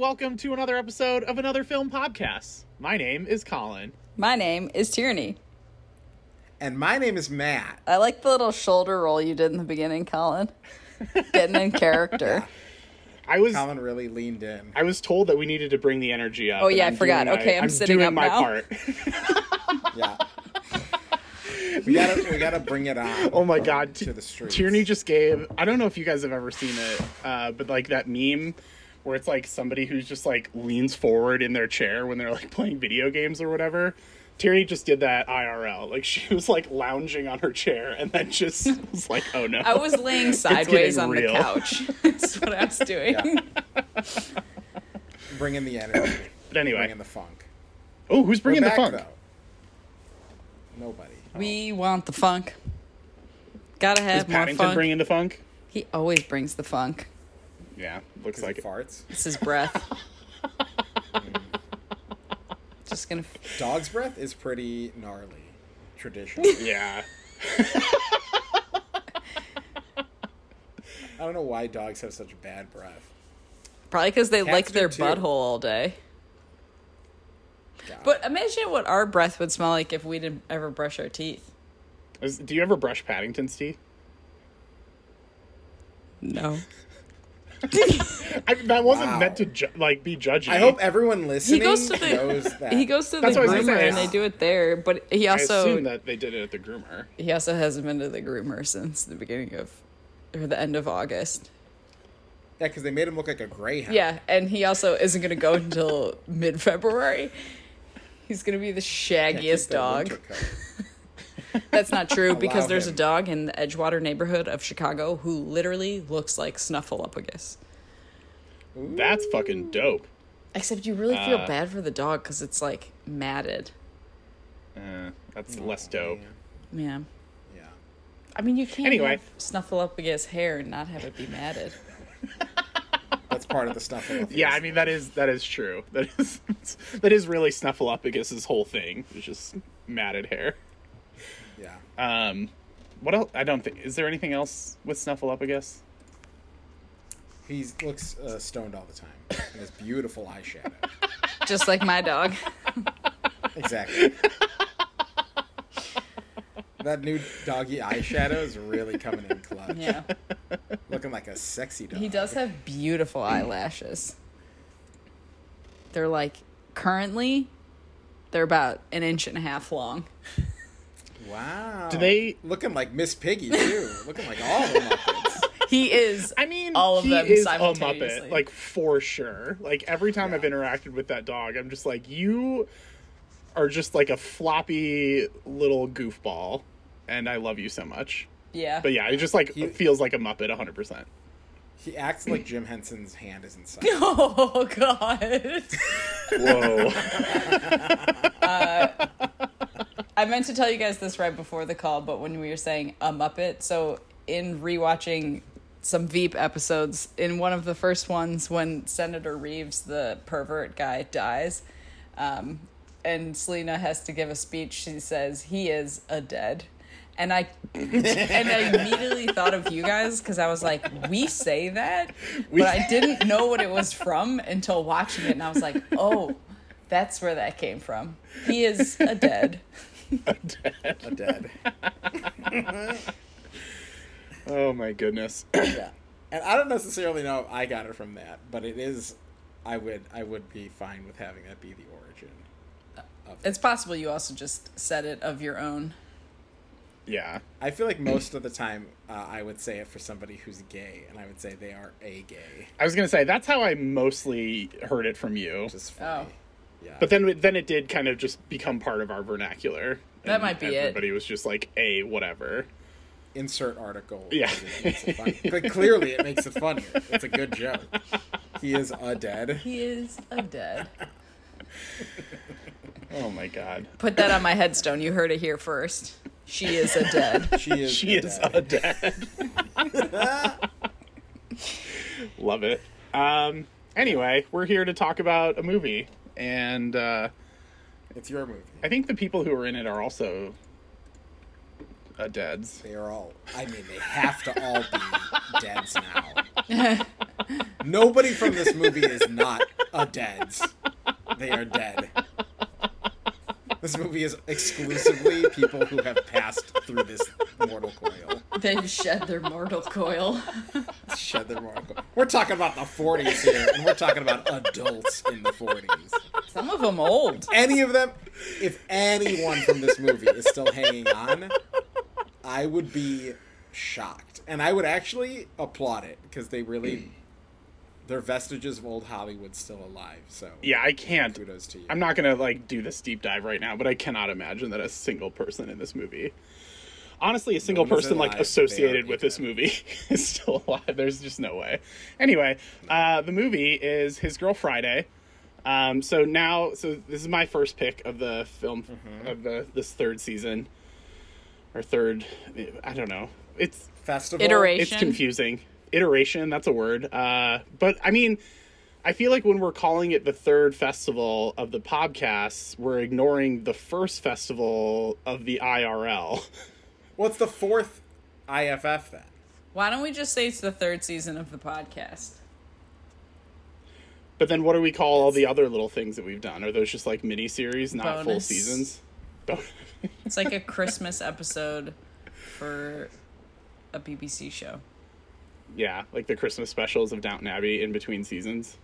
everybody, and welcome to another episode of another film podcast. My name is Colin. My name is Tierney. And my name is Matt. I like the little shoulder roll you did in the beginning, Colin. Getting in character. I was Colin really leaned in. I was told that we needed to bring the energy up. Oh, yeah, I I'm forgot. doing my- Okay, I'm sitting doing up my now. part. Yeah. we gotta we gotta bring it on. Oh my god, to the streets. Tierney just gave. I don't know if you guys have ever seen it, uh, but like that meme where it's like somebody who's just like leans forward in their chair when they're like playing video games or whatever. Tierney just did that IRL. Like she was like lounging on her chair and then just was like, "Oh no!" I was laying sideways on real. the couch. That's what I was doing. Yeah. Bringing the energy. But anyway, Bringing the funk. oh, who's bringing We're the back, funk? Though. Nobody. We want the funk. Gotta Is have more Paddington funk. bringing the funk? he always brings the funk. Yeah, looks like it. farts. It's his breath. Just gonna. Dog's breath is pretty gnarly. Traditional. Yeah. I don't know why dogs have such bad breath. Probably because they Cats lick their too. butthole all day. God. But imagine what our breath would smell like if we didn't ever brush our teeth. Is- Do you ever brush Paddington's teeth? No. I, that wasn't Wow. meant to ju- like be judgy. I hope everyone listening He goes to the knows that. he goes to That's the what I was groomer and they do it there. But he I also assume that they did it at the groomer. he also hasn't been to the groomer since the beginning of or the end of August. Yeah, because they made him look like a greyhound. Yeah, and he also isn't going to go until mid February. He's going to be the shaggiest dog. Winter coat. That's not true because Allow there's a dog in the Edgewater neighborhood of Chicago who literally looks like Snuffleupagus. That's fucking dope. Except you really feel Uh, bad for the dog because it's like matted. Uh, that's less dope. Yeah. Yeah. I mean, you can't Anyway. have Snuffleupagus hair and not have it be matted. That's part of the stuff. Yeah, I mean that is that is true. That is that is really Snuffleupagus's whole thing. It's just matted hair. Yeah. Um, what else? I don't think. Is there anything else with Snuffleupagus? He looks uh, stoned all the time. And his beautiful eyeshadow. Just like my dog. Exactly. that new doggy eyeshadow is really coming in clutch. Yeah. Looking like a sexy dog. He does have beautiful eyelashes. They're like currently they're about an inch and a half long. Wow. Do they- looking like Miss Piggy too? looking like all the Muppets. He is I mean, all of he them is a simultaneously. Muppet, like for sure. Like every time I've interacted with that dog, I'm just like, you are just like a floppy little goofball, and I love you so much. yeah. But yeah, it just like He- feels like a Muppet, 100. percent He acts like Jim Henson's hand is inside. Oh god. Whoa. Uh, I meant to tell you guys this right before the call, but when we were saying a Muppet, so in rewatching some Veep episodes, in one of the first ones when Senator Reeves, the pervert guy, dies, um, and Selina has to give a speech, she says, He is a dead. And I and I immediately thought of you guys because I was like, we say that, but I didn't know what it was from until watching it, and I was like, oh, that's where that came from. He is a dead. A dead. oh my goodness. Yeah. And I don't necessarily know if I got it from that, but it is. I would. I would be fine with having that be the origin. Of it. It's possible you also just said it of your own. Yeah. I feel like most of the time uh, I would say it for somebody who's gay, and I would say they are a gay, I was gonna say that's how I mostly heard it from you. which is funny. Oh. Yeah. But then then it did kind of just become part of our vernacular. That might be it. Everybody was just like a whatever. insert article. Yeah. It makes but clearly, it makes it funnier. It's a good joke. He is a dead. He is a dead. Oh my god. Put that on my headstone. You heard it here first. She is a dead. She is. She a is dead. a dad. Love it. Um. Anyway, we're here to talk about a movie, and uh, It's your movie. I think the people who are in it are also uh, deads. They are all. I mean, they have to all be deads now. Nobody from this movie is not a deads. They are dead. This movie is exclusively people who have passed through this mortal coil. They've shed their mortal coil. Shed their mortal coil. We're talking about the 40s here, and we're talking about adults in the 40s. Some of them old. Any of them, if anyone from this movie is still hanging on, I would be shocked. And I would actually applaud it because they really, they're vestiges of old Hollywood still alive. So Yeah, I can't. kudos to you. I'm not gonna like do this deep dive right now, but I cannot imagine that a single person in this movie, honestly, a single one is person like associated with this movie is still alive. There's just no way. Anyway, uh, the movie is His Girl Friday. Um, so now, so this is my first pick of the film Mm-hmm. of the this third season or third. I don't know. It's Festival. Iteration. it's confusing. Iteration, that's a word. Uh, but I mean, I feel like when we're calling it the third festival of the podcasts, we're ignoring the first festival of the IRL. What's the fourth IFF then? Why don't we just say it's the third season of the podcast? But then what do we call all the other little things that we've done? Are those just like mini series, not full seasons? It's like a Christmas episode for a BBC show. Yeah, like the Christmas specials of Downton Abbey in between seasons.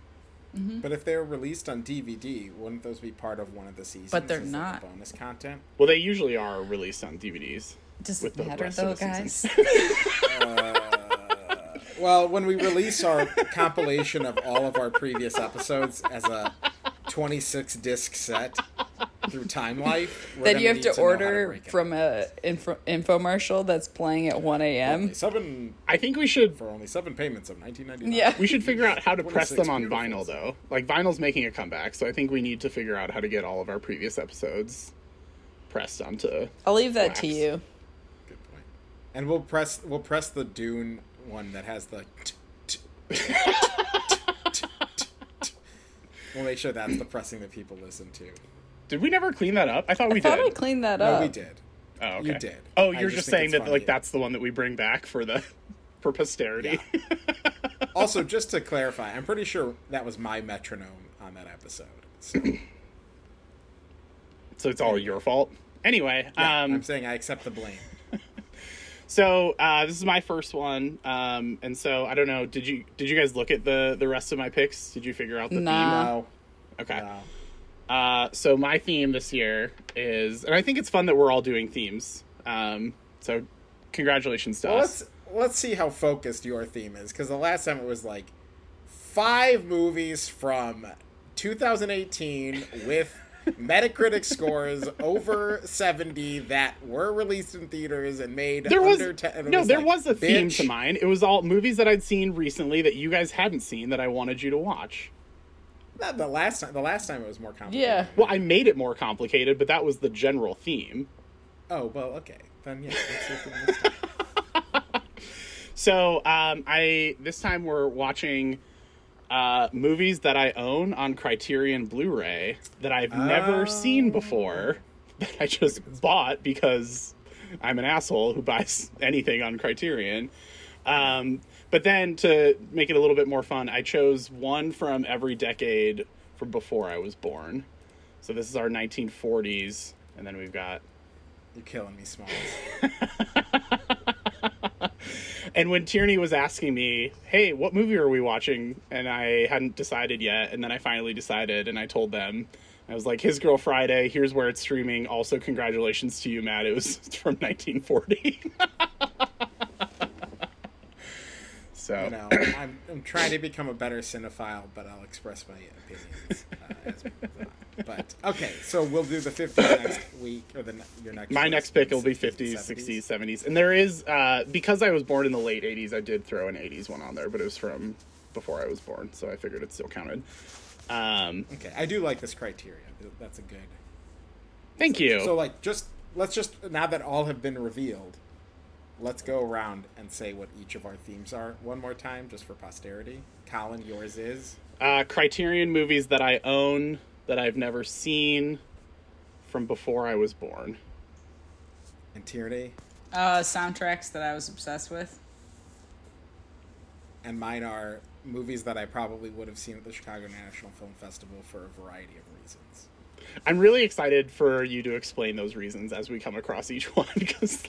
Mm-hmm. But if they're released on DVD, wouldn't those be part of one of the seasons? But they're as, like, not. bonus content. Well, they usually are released on DVDs. Does With it matter though, guys? seasons. Uh, well, when we release our compilation of all of our previous episodes as a 26 disc set through Time Life, we're that gonna you have need to order break it. from a info- infomercial that's playing at 1 a.m. Seven I think we should for only seven payments of 1999. Yeah. We should figure out how to press them on vinyl, though. Like vinyl's making a comeback, so I think we need to figure out how to get all of our previous episodes pressed onto. I'll leave that to you. Good point. And we'll press we'll press the Dune one that has the. We'll make sure that's the pressing that people listen to. Did we never clean that up? I thought we I thought did. I cleaned that No, up. we did. oh, okay. you did. Oh, you're just just, saying that funny. like that's the one that we bring back for the for posterity. Also, just to clarify, I'm pretty sure that was my metronome on that episode. So, so it's all your fault. Anyway, um, I'm saying I accept the blame. so uh, this is my first one, um, and so I don't know. Did you did you guys look at the the rest of my picks? Did you figure out the Nah. No, theme? Okay. no. Uh, so my theme this year is, and I think it's fun that we're all doing themes. Um, so congratulations to Well, us. let's let's see how focused your theme is because the last time it was like five movies from 2018 with Metacritic scores over 70 that were released in theaters and made There was under 10. and it no, there like, was a theme to mine. It was all movies that I'd seen recently that you guys hadn't seen that I wanted you to watch. Not the last time. The last time it was more complicated. Yeah. Well, I made it more complicated, but that was the general theme. Oh well, okay. Then yeah. Let's see if we can this time. So um, I this time we're watching uh, movies that I own on Criterion Blu-ray that I've never Oh. seen before that I just bought because I'm an asshole who buys anything on Criterion. Um, but then to make it a little bit more fun, I chose one from every decade from before I was born. So this is our 1940s, and then we've got You're killing me, Smalls. And when Tierney was asking me, "Hey, what movie are we watching?" and I hadn't decided yet, and then I finally decided, and I told them, I was like, "His Girl Friday. Here's where it's streaming. Also, congratulations to you, Matt. It was from 1940." so You know, I'm, I'm trying to become a better cinephile, but I'll express my opinions uh, as we move on. But okay, so we'll do the 50s next week, or the your next. my next pick will be 60s, 50s, 60s, 70s, and there is uh, because I was born in the late 80s. I did throw an 80s one on there, but it was from before I was born, so I figured it still counted. Um, Okay, I do like this criteria. That's a good. thank you. So like, just let's just now that all have been revealed, let's go around and say what each of our themes are one more time, just for posterity. Colin, yours is. uh, Criterion movies that I own that I've never seen from before I was born. And Tierney. Uh, soundtracks that I was obsessed with. and mine are movies that I probably would have seen at the Chicago National Film Festival for a variety of reasons. I'm really excited for you to explain those reasons as we come across each one because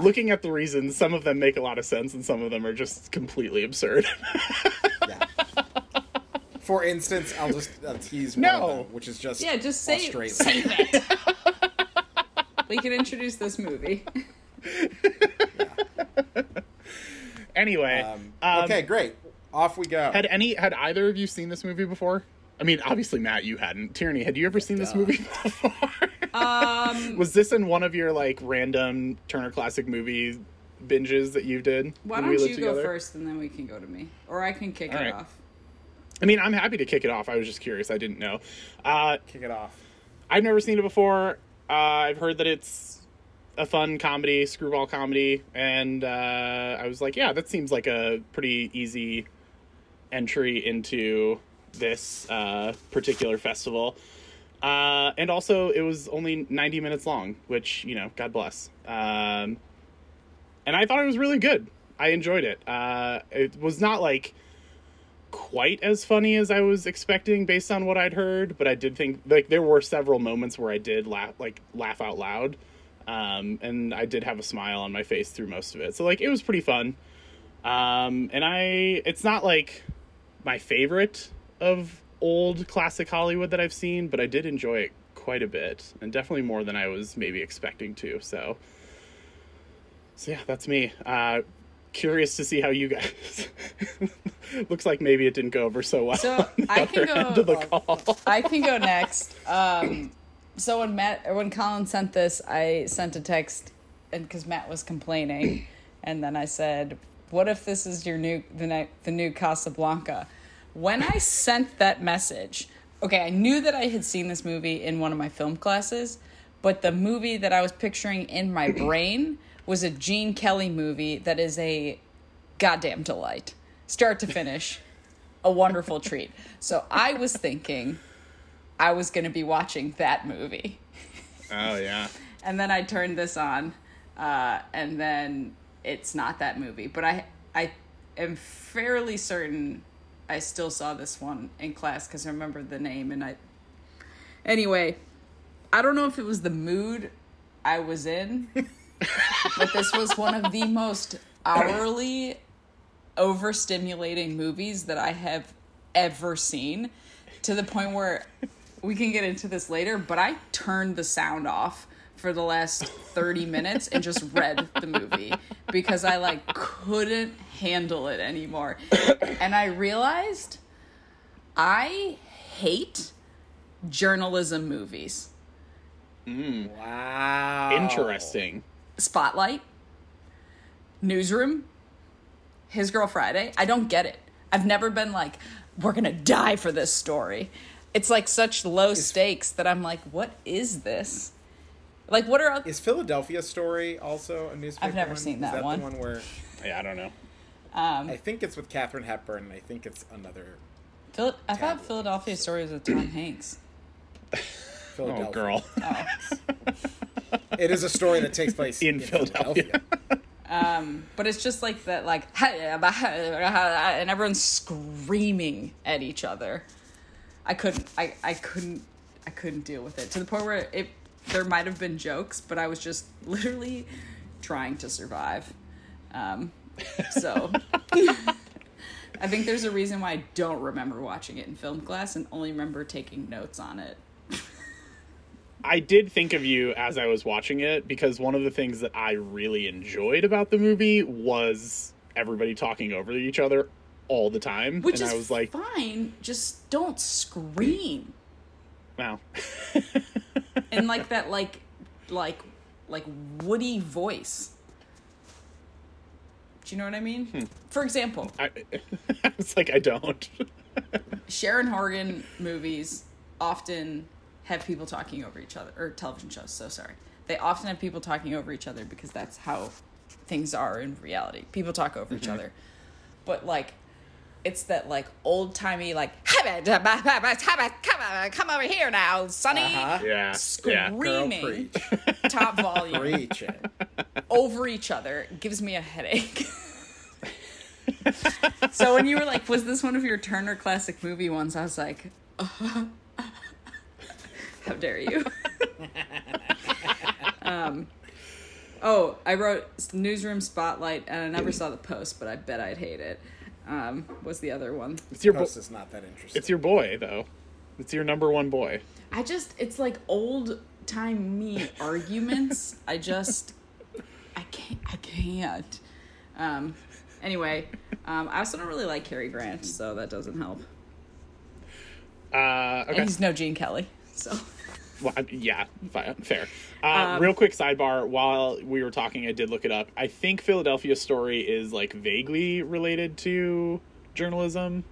looking at the reasons, some of them make a lot of sense and some of them are just completely absurd. Yeah. For instance, I'll just uh, tease one No. of them, which is just Yeah, just say Australia. save it. we can introduce this movie. anyway, Um, um, okay, great. Off we go. Had any had either of you seen this movie before? I mean, obviously Matt, you hadn't. Tierney, had you ever seen this movie before? Um, Was this in one of your like random Turner Classic movie binges that you did? why don't lived you go first and then we can go to me, or I can kick All it right. off. I mean, I'm happy to kick it off. I was just curious. I didn't know. Uh, Kick it off. I've never seen it before. Uh, I've heard that it's a fun comedy, screwball comedy, and uh, I was like, yeah, that seems like a pretty easy entry into this uh, particular festival. Uh, and also, it was only 90 minutes long, which, you know, God bless. Um, and I thought it was really good. I enjoyed it. Uh, it was not like quite as funny as I was expecting based on what I'd heard, but I did think like there were several moments where I did laugh like laugh out loud. Um, and I did have a smile on my face through most of it. So like it was pretty fun. Um, and I it's not like my favorite of old classic Hollywood that I've seen, but I did enjoy it quite a bit and definitely more than I was maybe expecting to. So so yeah, that's me. Uh curious to see how you guys looks like maybe it didn't go over so well So, I can go- of the call I can go next. Um, so when Matt or when Colin sent this, I sent a text, and because Matt was complaining, and then I said, "What if this is your new the the new Casablanca?" When I sent that message, okay, I knew that I had seen this movie in one of my film classes, but the movie that I was picturing in my brain was a Gene Kelly movie that is a goddamn delight, start to finish a wonderful treat. So I was thinking I was going to be watching that movie. oh yeah And then I turned this on, uh, and then it's not that movie. But I, I am fairly certain I still saw this one in class because I remember the name. And I, anyway, I don't know if it was the mood I was in, but this was one of the most hourly, overstimulating movies that I have ever seen. To the point where we can get into this later, but I turned the sound off for the last 30 minutes and just read the movie because I like couldn't handle it anymore. And I realized I hate journalism movies. Mm. Wow. interesting Spotlight, Newsroom, His Girl Friday. I don't get it. I've never been like, we're gonna die for this story. It's like such low stakes that I'm like, what is this? Like, what are Is Philadelphia Story also a newspaper? I've never one? seen Is that that one. The one where yeah i don't know um? I think it's with Katharine Hepburn, and I think it's another Phil- I thought Tabloid. Philadelphia Story was with Tom Hanks. Philadelphia. oh girl Oh. It is a story that takes place In Philadelphia. Um, but it's just like that, like, and everyone's screaming at each other. I couldn't, I, I couldn't, I couldn't deal with it to the point where it, there might have been jokes, but I was just literally trying to survive. Um, so I think there's a reason why I don't remember watching it in film class and only remember taking notes on it. I did think of you as I was watching it because one of the things that I really enjoyed about the movie was everybody talking over each other all the time. Which and is I was like, fine, just don't scream. wow. and like that like like like woody voice. Do you know what i mean? Hmm. for example. I, I was like, I don't. Aaron Sorkin movies often have people talking over each other or television shows so sorry. They often have people talking over each other because that's how things are in reality. People talk over each other. But like it's that like old timey like come over here now sonny Uh-huh. Yeah. Girl, screaming preach, top volume preach it. over each other gives me a headache. So when you were like, "Was this one of your Turner Classic Movie ones?" I was like, "How dare you?" um, oh, I wrote newsroom spotlight, and I never saw the post, but I bet I'd hate it. Um, was the other one? It's your bo- Post is not that interesting. it's your boy though. It's your number one boy. I just, it's like old time me arguments. I just, I can't, I can't. Um, anyway, um, I also don't really like Cary Grant, so that doesn't help. Uh, okay. And he's no Gene Kelly, so. Well, yeah, fair. Uh, real quick sidebar. While we were talking, I did look it up. I think Philadelphia Story is like vaguely related to journalism.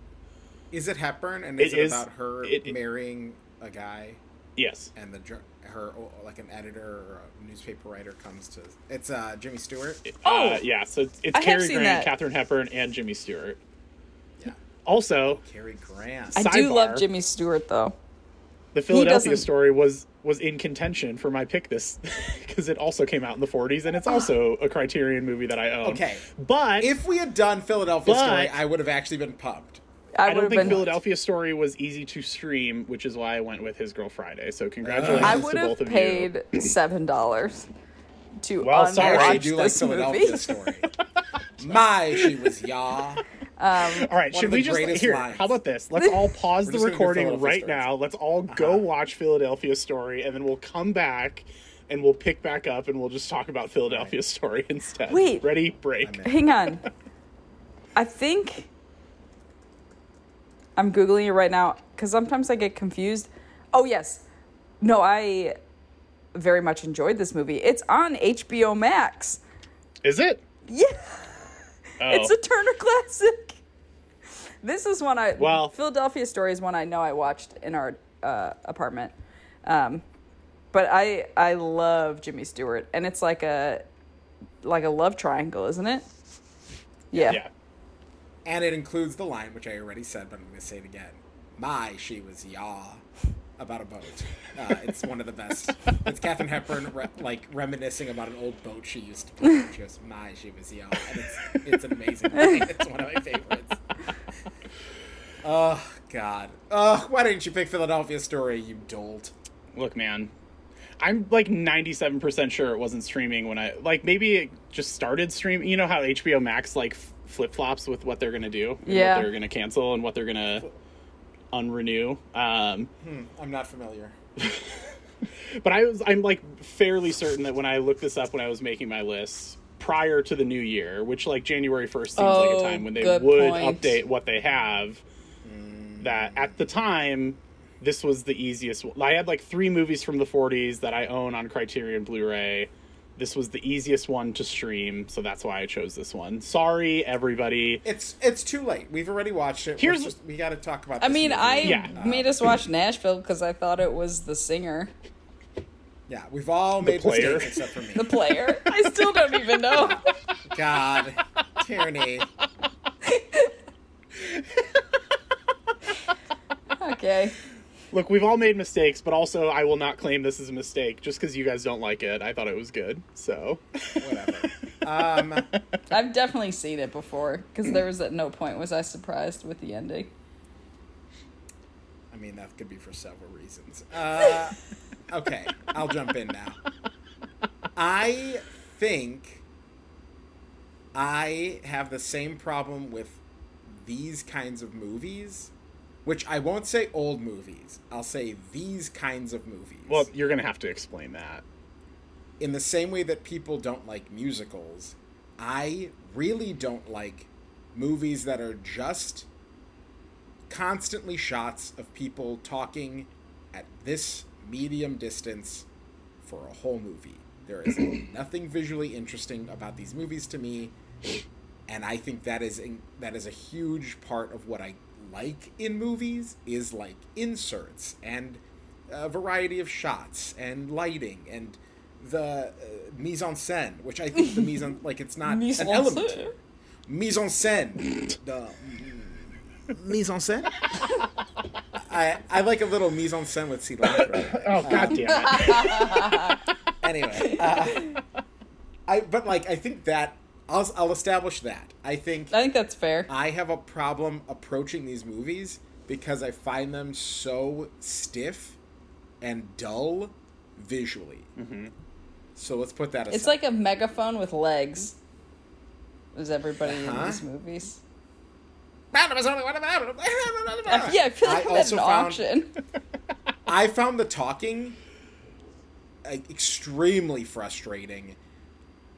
Is it Hepburn? And is It it, is- about her it- it- marrying a guy Yes. and the her like an editor or a newspaper writer comes to? It's uh, Jimmy Stewart. Oh! Uh, yeah. So it's, it's I Cary Grant, that. Katharine Hepburn, and Jimmy Stewart. Yeah, Also, Cary Grant. I do love Jimmy Stewart, though. The Philadelphia Story was was in contention for my pick this because it also came out in the 40s and it's ah. also a Criterion movie that I own. Okay. But if we had done Philadelphia But- Story, I would have actually been pumped. I, I would don't have think been. Philadelphia Story was easy to stream, which is why I went with His Girl Friday. So congratulations ah. I to would both have of you. paid seven dollars to Well, I sorry. unwatch actually do like this Philadelphia movie. Story. My, she was yare. Um, all right, should we just greatest here? lines. How about this? Let's all pause the just gonna do recording right Story. now. Let's all go watch Philadelphia Story, and then we'll come back and we'll pick back up and we'll just talk about Philadelphia Story instead. Wait. ready? Break. Hang on. I think I'm googling it right now because sometimes I get confused. Oh yes, no, I very much enjoyed this movie. It's on HBO Max. Is it? Yeah, Oh. it's a Turner classic. This is one I Well- Philadelphia Story is one I know I watched in our uh, apartment. Um, but I I love Jimmy Stewart, and it's like a like a love triangle, isn't it? Yeah. yeah. And it includes the line, which I already said, but I'm going to say it again. My, she was yare. About a boat. Uh, it's one of the best. It's Katharine Hepburn, re- like, reminiscing about an old boat she used to play. She goes, My, she was yare. And it's, it's an amazing line. It's one of my favorites. Oh, God. Oh, why didn't you pick Philadelphia Story, you dolt? Look, man. I'm like 97% sure it wasn't streaming when I like maybe it just started streaming. You know how HBO Max like flip flops with what they're gonna do, and Yeah. what they're gonna cancel, and what they're gonna unrenew. Um, I'm not familiar. but I was I'm like fairly certain that when I looked this up when I was making my list prior to the new year, which like January 1st seems like Oh, a time when they would point. update what they have. That at the time this was the easiest. one. I had like three movies from the 40s that I own on Criterion Blu-ray. This was the easiest one to stream, so that's why I chose this one. Sorry, everybody. It's it's too late. We've already watched it. Here's- just, we got to talk about. I mean, movie. I Yeah. made us watch Nashville because I thought it was the singer, yeah, we've all made player. mistakes except for me. the player. I still don't even know. God, Tierney. Okay. Look, we've all made mistakes, but also I will not claim this is a mistake just because you guys don't like it. I thought it was good, so Whatever. Um, I've definitely seen it before because there was at no point was I surprised with the ending. I mean, that could be for several reasons. Uh, okay, I'll jump in now. I think I have the same problem with these kinds of movies, which I won't say old movies. I'll say these kinds of movies. well, you're gonna have to explain that. in the same way that people don't like musicals, I really don't like movies that are just constantly shots of people talking at this medium distance for a whole movie. There is nothing visually interesting about these movies to me, and I think that is in, that is a huge part of what I like in movies is like inserts and a variety of shots and lighting and the uh, mise en scène, which I think the mise en like it's not Mise an element. scène. Mise en scène. the mise en scène. I I like a little mise en scène with cilantro. Oh god damn it! anyway, uh, I but like I think that I'll I'll establish that. I think I think that's fair. I have a problem approaching these movies because I find them so stiff and dull visually. Mm-hmm. So let's put that aside. It's like a megaphone with legs. Is everybody in Huh? these movies? yeah, yeah, I feel like I I'm at also an found- auction. I found the talking like, extremely frustrating.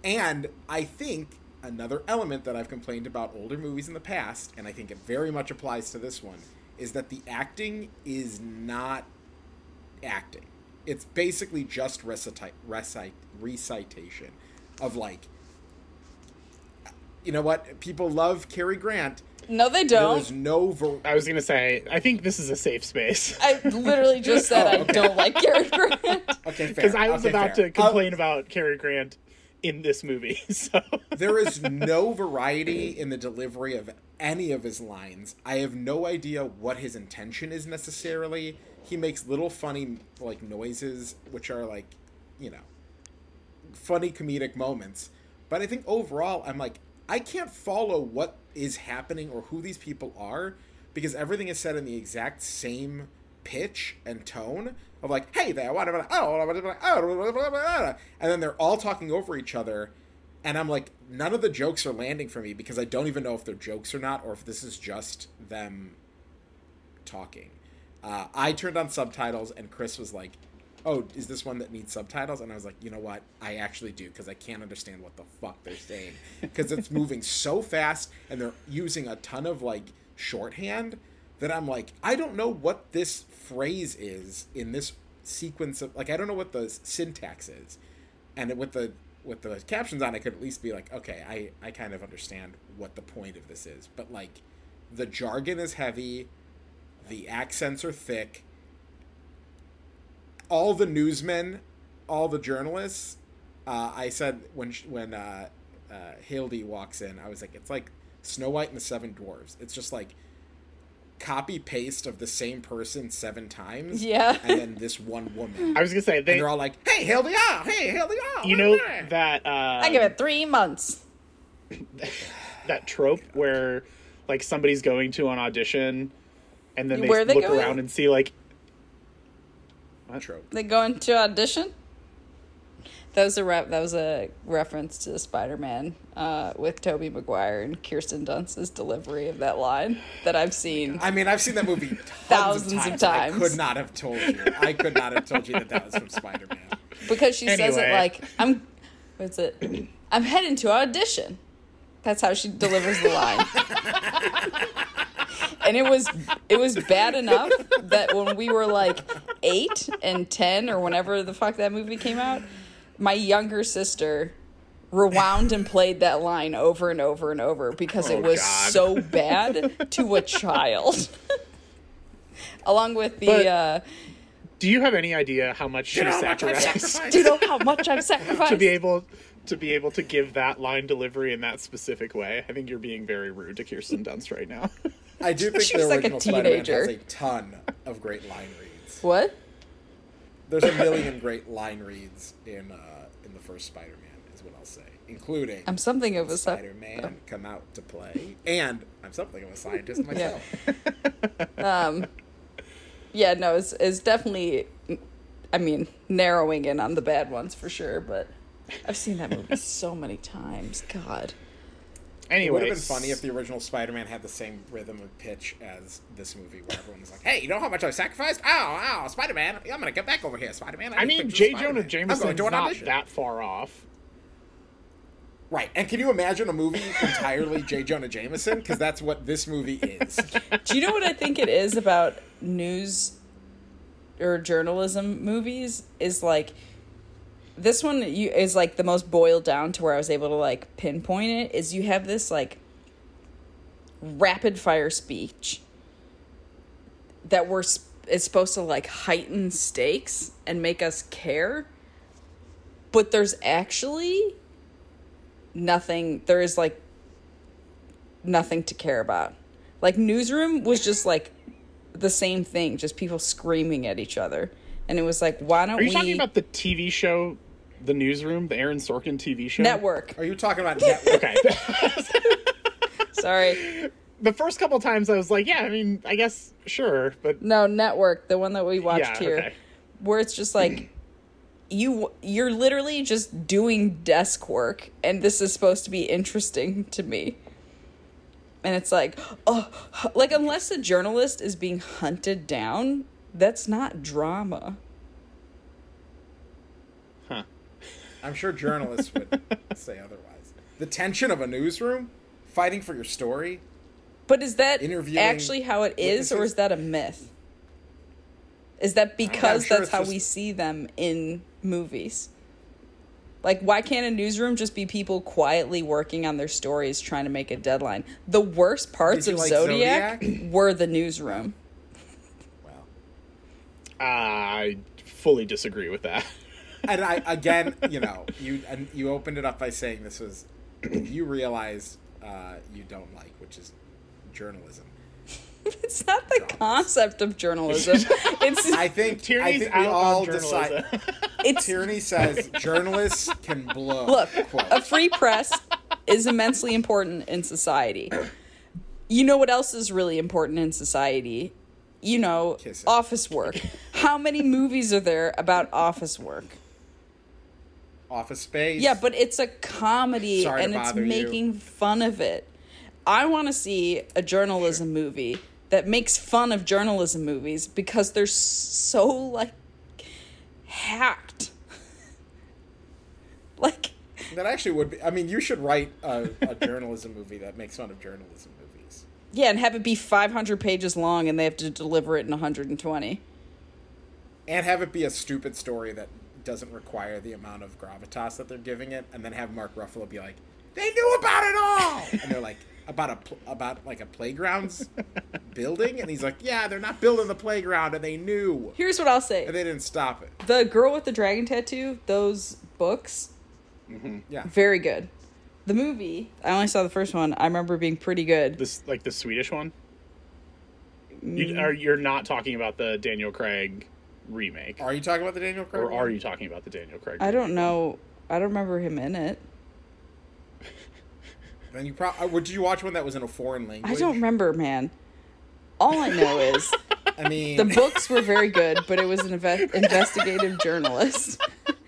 And I think another element that I've complained about older movies in the past, and I think it very much applies to this one, is that the acting is not acting. It's basically just recite, recite, recitation of like, you know what? People love Cary Grant. No, they don't. is no. Ver- I was gonna say, I think this is a safe space I literally just said Oh, I don't like Cary Grant. okay, fair. because I was okay, about fair. to complain about Cary Grant in this movie. So there is no variety in the delivery of any of his lines. I have no idea what his intention is necessarily. He makes little funny like noises which are like, you know, funny comedic moments. But I think overall I'm like I can't follow what is happening or who these people are because everything is said in the exact same pitch and tone of like, hey there, what oh, blah, blah, blah, oh, blah, blah, blah, blah," and then they're all talking over each other, and I'm like, none of the jokes are landing for me because I don't even know if they're jokes or not, or if this is just them talking. Uh, I turned on subtitles, and Chris was like, "Oh, is this one that needs subtitles?" And I was like, "You know what? I actually do because I can't understand what the fuck they're saying because it's moving so fast, and they're using a ton of like shorthand that I'm like, I don't know what this phrase is in this sequence of like I don't know what the syntax is, and with the with the captions on, I could at least be like, okay, I I kind of understand what the point of this is, but like the jargon is heavy, the accents are thick. All the newsmen, all the journalists. Uh, I said when when uh, uh, Hildy walks in, I was like, it's like Snow White and the Seven Dwarves. It's just like copy paste of the same person seven times. Yeah. and then this one woman. I was gonna say and they, they're all like, "Hey, Hildy, ah, hey, Hildy, ah." you know ah." that uh, I give it three months. that trope where like somebody's going to an audition and then they they look going? around and see like trope. They go into audition. That was a rep. That was a reference to Spider Man uh, with Tobey Maguire and Kirsten Dunst's delivery of that line that I've seen. I mean, I've seen that movie Thousands of of times. I could not have told you. I could not have told you that that was from Spider Man. because she says it like I'm. What's it? I'm heading to audition. That's how she delivers the line. and it was it was bad enough that when we were like eight and ten or whenever the fuck that movie came out, my younger sister rewound and played that line over and over and over because it Oh, was God. so bad to a child. Along with the But- uh, do you have any idea how much she You know how much I've sacrificed sacrificed? do you know how much I've sacrificed? to be able to be able to give that line delivery in that specific way? I think you're being very rude to Kirsten Dunst right now. I do think She the was like a original Spider-Man has teenager. a ton of great line reads. what? There's a million great line reads in uh, in the first Spider-Man, is what I'll say, including I'm something of a Spider-Man come out to play, and I'm something of a scientist myself. Um, yeah, no, it's, it's definitely, I mean, narrowing in on the bad ones for sure, but I've seen that movie so many times. God. It would have been funny if the original Spider-Man had the same rhythm and pitch as this movie, where everyone was like, "Hey, you know how much I sacrificed? Oh, oh, Spider-Man! I'm gonna get back over here, Spider-Man." I need mean, pictures of J. Spider-Man. Jonah I'm going Jameson's not audition." that far off. Right, and can you imagine a movie entirely J. Jonah Jameson? Because that's what this movie is. Do you know what I think it is about news or journalism movies? Is like, this one you is like the most boiled down to where I was able to like pinpoint it. Is you have this like rapid fire speech that we're is supposed to like heighten stakes and make us care, but there's actually nothing. There is like nothing to care about. Like newsroom was just like the same thing, just people screaming at each other. And it was like, why don't Are you we talking about the TV show the newsroom, the Aaron Sorkin TV show. Network. Are you talking about network? Okay. Sorry. the first couple times I was like, yeah, I mean, I guess sure, but No, Network, the one that we watched yeah, here. okay. where it's just like you you're literally just doing desk work and this is supposed to be interesting to me and it's like oh like unless a journalist is being hunted down that's not drama Huh. I'm sure journalists would say otherwise. The tension of a newsroom, fighting for your story. but is that Interviewing actually how it is or is that a myth is that because sure that's how just- we see them in movies Like, why can't a newsroom just be people quietly working on their stories trying to make a deadline? The worst parts of like Zodiac, Zodiac? were the newsroom. Well, I fully disagree with that. And I again, you know, you and you opened it up by saying this was you realize uh, you don't like, which is journalism. It's not the concept of journalism. It's I think I Tierney's think we out all on journalism. decide. it's Tyranny says journalists can blow. look, quote. a free press is immensely important in society. You know what else is really important in society? You know, Kissing. office work. How many movies are there about office work? Office Space. Yeah, but it's a comedy Sorry and it's bother you. making fun of it. I want to see a journalism movie that makes fun of journalism movies because they're so like hacked. like that actually would be. I mean, you should write a, a journalism movie that makes fun of journalism movies. yeah, and have it be 500 pages long and they have to deliver it in 120. and have it be a stupid story that doesn't require the amount of gravitas that they're giving it, and then have Mark Ruffalo be like, "They knew about it all," and they're like, "About a pl- about like a playground's building," and he's like, "Yeah, they're not building the playground, and they knew, Here's what I'll say. and they didn't stop it." The Girl with the Dragon Tattoo, those books, Yeah, very good. The movie, I only saw the first one. I remember being pretty good. This like the Swedish one. Mm. You, are you're not talking about the Daniel Craig remake, are you talking about the Daniel Craig? or are you talking about the Daniel Craig? I don't know. I don't remember him in it. Then you probably would you watch one that was in a foreign language? I don't remember, man. All I know is I mean, the books were very good, but it was an inve- investigative journalist.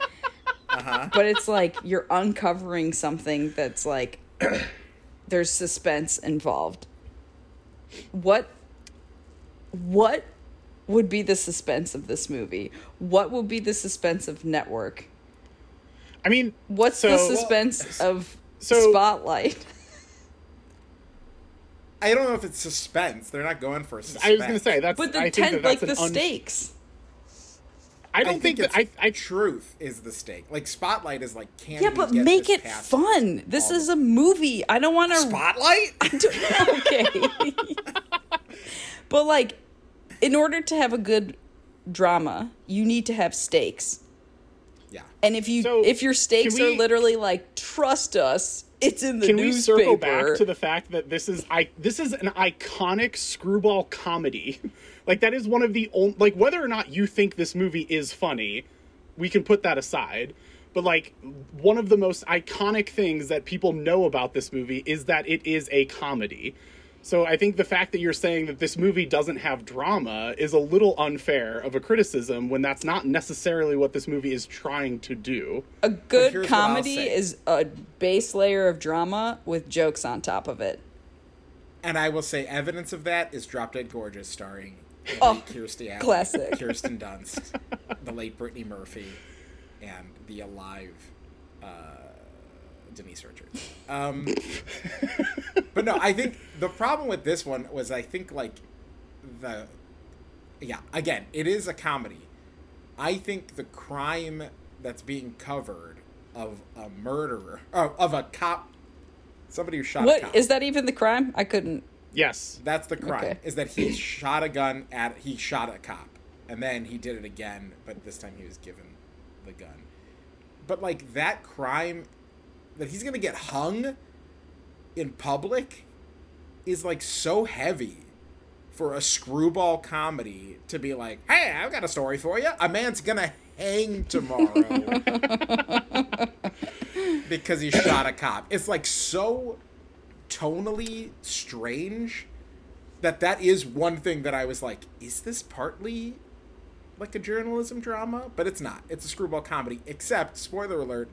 Uh-huh. But it's like you're uncovering something that's like there's suspense involved. What what would be the suspense of this movie? What will be the suspense of Network? I mean, What's so, the suspense of so- Spotlight? I don't know if it's suspense. They're not going for a suspense. I was gonna say that's. But the I think ten, that like that's the an un- stakes. I don't think, that. I. it's I truth is the stake. Like Spotlight is like, can Yeah, but get make this it fun. This is a movie. I don't want to. Spotlight. okay. but like, in order to have a good drama, you need to have stakes. yeah. And if you So, if your stakes we- are literally like trust us, it's in the Can we newspaper. circle back to the fact that this is I this is an iconic screwball comedy. like that is one of the only like whether or not you think this movie is funny, we can put that aside. But like one of the most iconic things that people know about this movie is that it is a comedy. So I think the fact that you're saying that this movie doesn't have drama is a little unfair of a criticism when that's not necessarily what this movie is trying to do. a good here's what I'll comedy is a base layer of drama with jokes on top of it. And I will say, evidence of that is Drop Dead Gorgeous, starring Oh, Kirstie Alley, classic. Kirsten Dunst, the late Brittany Murphy, and the alive uh, Denise Richards. Um, but no, I think the problem with this one was I think like the yeah again it is a comedy. I think the crime that's being covered of a murderer oh, of a cop, somebody who shot a What cop. is that even the crime? I couldn't. Yes. That's the crime. Okay. Is that he shot a gun at he shot a cop, and then he did it again, but this time he was given the gun. But like that crime, that he's gonna get hung in public, is like so heavy for a screwball comedy to be like, hey, I've got a story for you. A man's gonna hang tomorrow because he shot a cop. It's like so tonally strange that that is one thing that I was like, is this partly like a journalism drama? But it's not. It's a screwball comedy. Except, spoiler alert,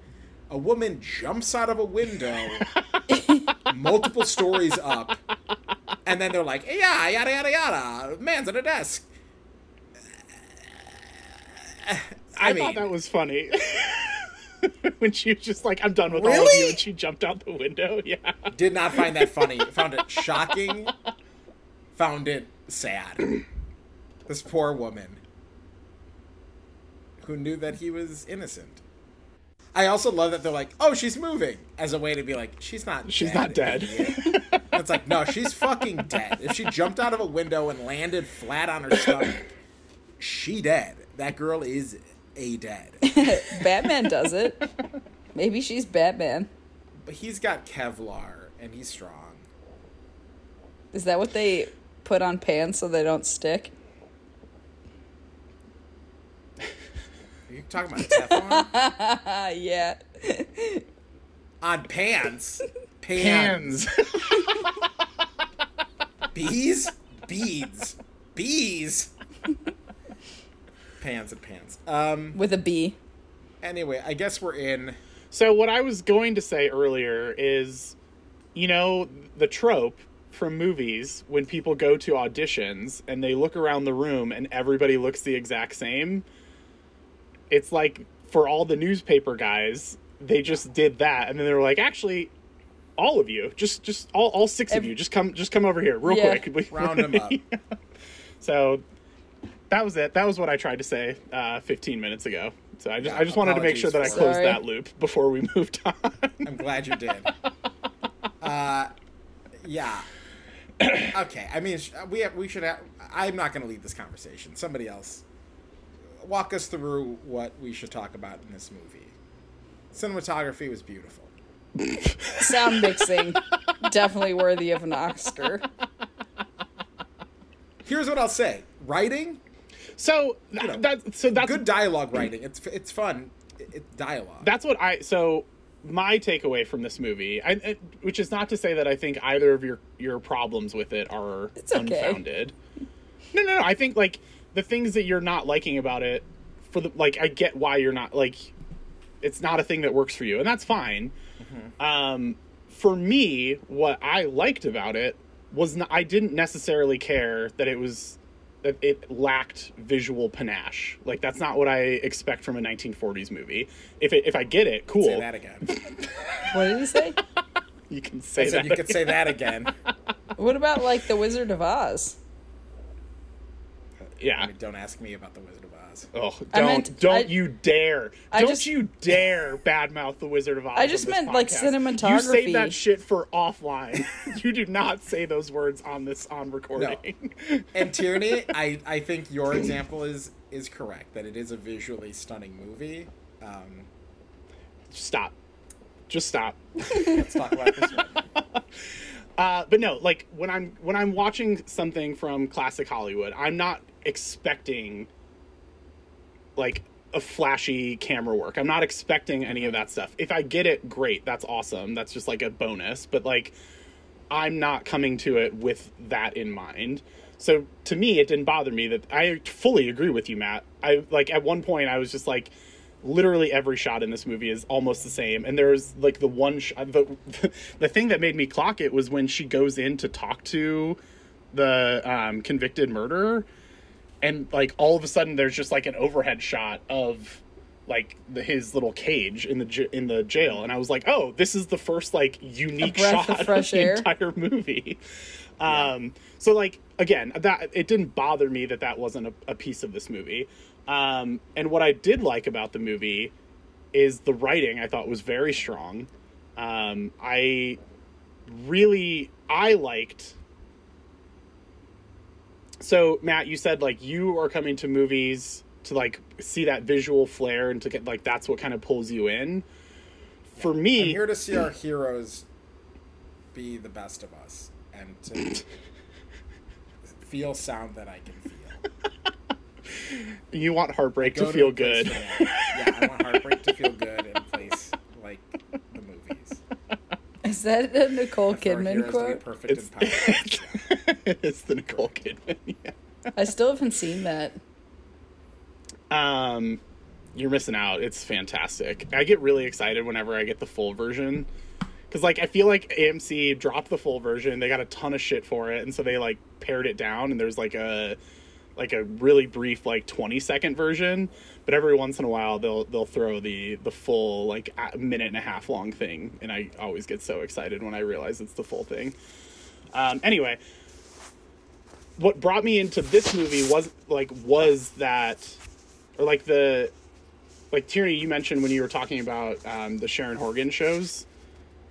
a woman jumps out of a window multiple stories up, and then they're like, yeah, yada yada yada, man's at a desk. I, I mean, thought that was funny. when she was just like, I'm done with all of you, and she jumped out the window. Yeah. did not find that funny. Found it shocking. Found it sad. This poor woman who knew that he was innocent. I also love that they're like, "Oh, she's moving," as a way to be like, "She's not. She's dead, not dead." it's like, no, she's fucking dead. If she jumped out of a window and landed flat on her stomach, she dead. That girl is a dead. Batman does it. Maybe she's Batman. But he's got Kevlar and he's strong. Is that what they put on pants so they don't stick? Are you talking about Teflon? Ah, yeah. on pants. Pans. Hands. Bees? Beads. Bees. Pans and pants. Um With a B. anyway, I guess we're in So what I was going to say earlier is, you know, the trope from movies when people go to auditions and they look around the room and everybody looks the exact same. It's like for all the newspaper guys, they just did that and then they were like, actually, all of you, just just all, all six of you, just come just come over here real Yeah. quick. We- round them up. So that was it. That was what I tried to say uh, 15 minutes ago. So I just Yeah, I just wanted to make sure that I closed that. that loop before we moved on. I'm glad you did. Uh yeah. okay, I mean we have, we should have I'm not going to lead this conversation. Somebody else walk us through what we should talk about in this movie. Cinematography was beautiful. Sound mixing. Definitely worthy of an Oscar. Here's what I'll say. Writing, So you know, that, that so that's good dialogue writing. It's it's fun. It- It's dialogue. that's what I so my takeaway from this movie, I, I- which is not to say that I think either of your your problems with it are It's okay. unfounded. No, no, no. I think like the things that you're not liking about it, for the like, I get why you're not like, it's not a thing that works for you, and that's fine. Um, for me, what I liked about it was not, I didn't necessarily care that it was that it lacked visual panache. Like that's not what I expect from a 1940s movie. If it, if I get it, cool. say that again. What did he say? You can say that. you could say that again. What about like the Wizard of Oz? Yeah. I mean, don't ask me about the Wizard of Oz. Oh, don't meant- don't I- you dare! I don't just- you dare badmouth the Wizard of Oz. I just this meant, like, podcast. You cinematography. save that shit for offline. you do not say those words on this on recording. And Tierney, I, I think your example is is correct that it is a visually stunning movie. Um, stop. Just stop. let's talk about this one. Uh, but no, like when I'm when I'm watching something from classic Hollywood, I'm not expecting like a flashy camera work. I'm not expecting any of that stuff. If I get it, great. That's awesome. That's just like a bonus. But like I'm not coming to it with that in mind. So to me, it didn't bother me that I fully agree with you, Matt. I like at one point I was just like, literally every shot in this movie is almost the same. And there's like the one shot, the, the thing that made me clock it was when she goes in to talk to the um, convicted murderer, and like all of a sudden there's just like an overhead shot of like the, his little cage in the j- in the jail, and I was like, oh, this is the first like unique shot of fresh the air. entire movie. Um, so like again, that it didn't bother me that that wasn't a, a piece of this movie. Um, and what I did like about the movie is the writing. I thought was very strong. Um, I really I liked. So Matt, you said like you are coming to movies to like see that visual flair and to get like that's what kind of pulls you in. For me I'm here to see our heroes be the best of us and to feel sound that I can feel. You want heartbreak Go to feel good. Yeah, I want heartbreak to feel good in a place like the movies. Is that a Nicole Kidman heroes to be quote? perfect It's, and it's the Nicole Kidman. Yeah. I still haven't seen that. Um, you're missing out. It's fantastic. I get really excited whenever I get the full version because, like, I feel like AMC dropped the full version. They got a ton of shit for it, and so they like pared it down. And there's like a like a really brief like 20 second version but every once in a while they'll they'll throw the the full like a minute and a half long thing and i always get so excited when i realize it's the full thing um anyway what brought me into this movie was like was that or like the like Tierney, you mentioned when you were talking about um, the Sharon Horgan shows,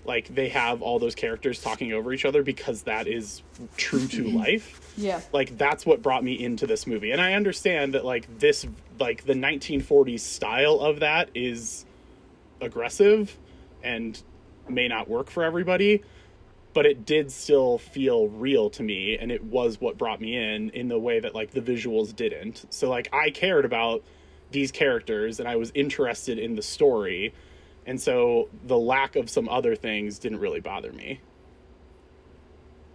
like they have all those characters talking over each other because that is true to life. Yeah. Like that's what brought me into this movie, and I understand that like this like the 1940s style of that is aggressive and may not work for everybody but it did still feel real to me and it was what brought me in in the way that like the visuals didn't so like i cared about these characters and i was interested in the story and so the lack of some other things didn't really bother me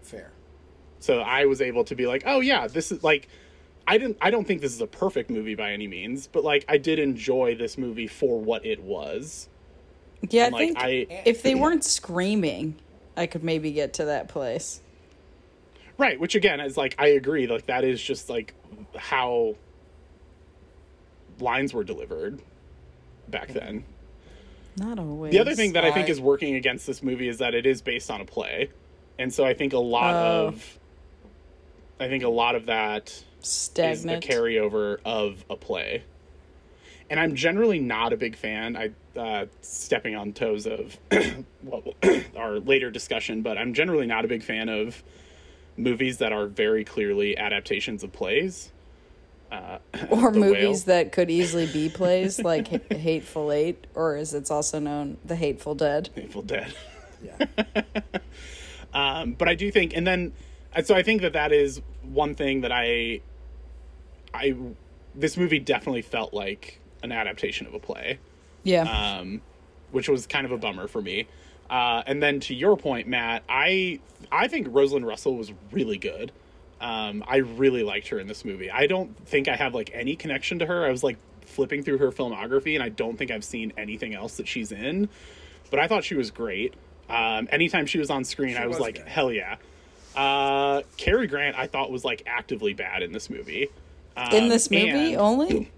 Fair. So i was able to be like oh yeah this is like i didn't i don't think this is a perfect movie by any means but like i did enjoy this movie for what it was Yeah, I like think i if they weren't screaming, I could maybe get to that place. Right, which again is like I agree, like that is just like how lines were delivered back then. Not always. The other thing that I think I- is working against this movie is that it is based on a play. And so I think a lot Oh. of I think a lot of that is stagnant. the carryover of a play. And I'm generally not a big fan. I uh, stepping on toes of well, our later discussion, but I'm generally not a big fan of movies that are very clearly adaptations of plays. Uh, or movies Whale. that could easily be plays, like H- Hateful Eight, or as it's also known, The Hateful Dead. Hateful Dead. Yeah. Um, but I do think, and then, so I think that that is one thing that I, I, this movie definitely felt like an adaptation of a play. Yeah. um, which was kind of a bummer for me. Uh, and then to your point, Matt, I I think Rosalind Russell was really good. Um, I really liked her in this movie. I don't think I have like any connection to her. I was like flipping through her filmography, and I don't think I've seen anything else that she's in. But I thought she was great. Um, anytime she was on screen, She I was, was like, good. hell yeah. Uh, Cary Grant, I thought was like actively bad in this movie. In Um, this movie and- only?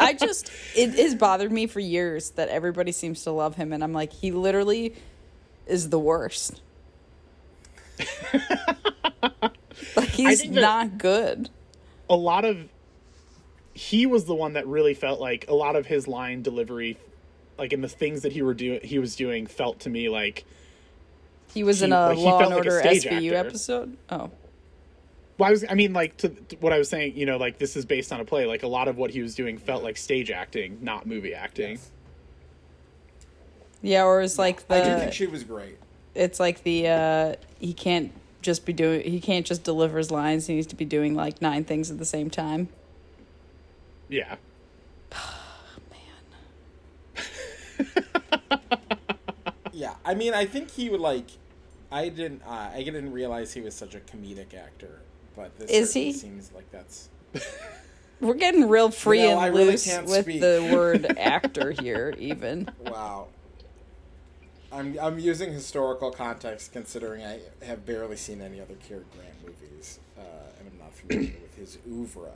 I just it has bothered me for years that everybody seems to love him and I'm like he literally is the worst. like he's not good. a lot of he was the one that really felt like a lot of his line delivery like in the things that he were doing he was doing felt to me like He was He- in a like, Law and Order stage SVU actor. episode. Oh. well, I was I mean like to, to what I was saying you know like this is based on a play like a lot of what he was doing felt like stage acting not movie acting Yeah, or it's like I do think she was great. it's like the uh he can't just be doing he can't just deliver his lines, he needs to be doing like nine things at the same time. yeah Man. Yeah, I mean, I think he would like. I didn't. Uh, I didn't realize he was such a comedic actor, but this Is he? seems like that's. We're getting real free know, and I really loose can't with speak. the word actor here, even. Wow. I'm I'm using historical context considering I have barely seen any other Cary Grant movies, uh, and I'm not familiar with his oeuvre.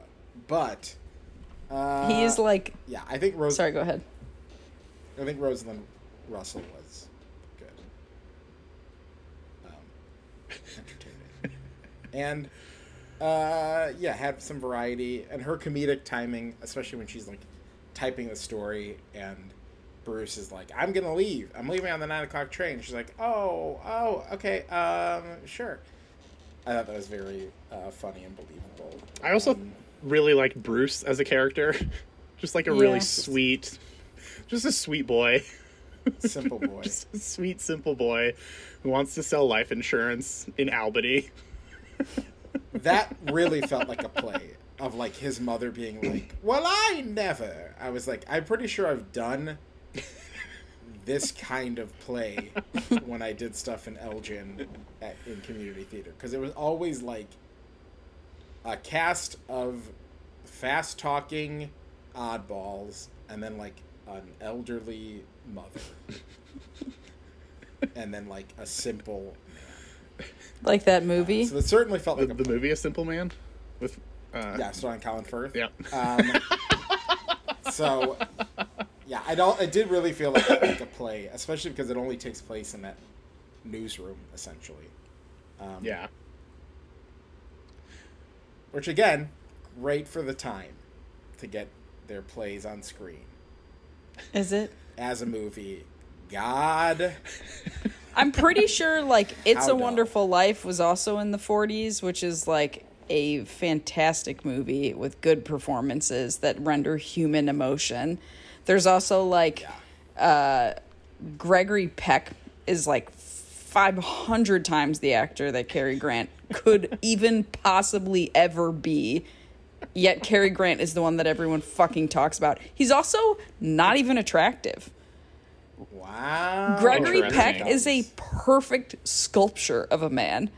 But uh, He is like. yeah, I think Rose. Sorry, go ahead. I think Rosalind Russell was good. Um, entertaining. and uh, yeah, had some variety and her comedic timing, especially when she's like typing the story and Bruce is like, "I'm gonna leave. I'm leaving on the nine o'clock train." She's like, "Oh, oh, okay, um, sure." I thought that was very uh, funny and believable. I also Um, really liked Bruce as a character just like a really sweet just a sweet boy simple boy. just a sweet simple boy who wants to sell life insurance in Albany. That really felt like a play of like his mother being like, "Well, I never." I was like, I'm pretty sure I've done this kind of play when I did stuff in Elgin at, in community theater. Because it was always like a cast of fast talking oddballs and then like an elderly mother and then like a simple Like that movie. so it certainly felt The, like a the movie A Simple Man with uh, yeah starring Colin Firth yeah. Um, so, yeah, I don't. It did really feel like, like a play, especially because it only takes place in that newsroom, essentially. Um, yeah. Which again, great for the time to get their plays on screen Is it? as a movie. God, I'm pretty sure like It's How a dumb. Wonderful Life was also in the 40s, which is like a fantastic movie with good performances that render human emotion. There's also like uh, Gregory Peck is like 500 times the actor that Cary Grant could even possibly ever be. Yet Cary Grant is the one that everyone fucking talks about. He's also not even attractive. Wow. Gregory Peck is a perfect sculpture of a man,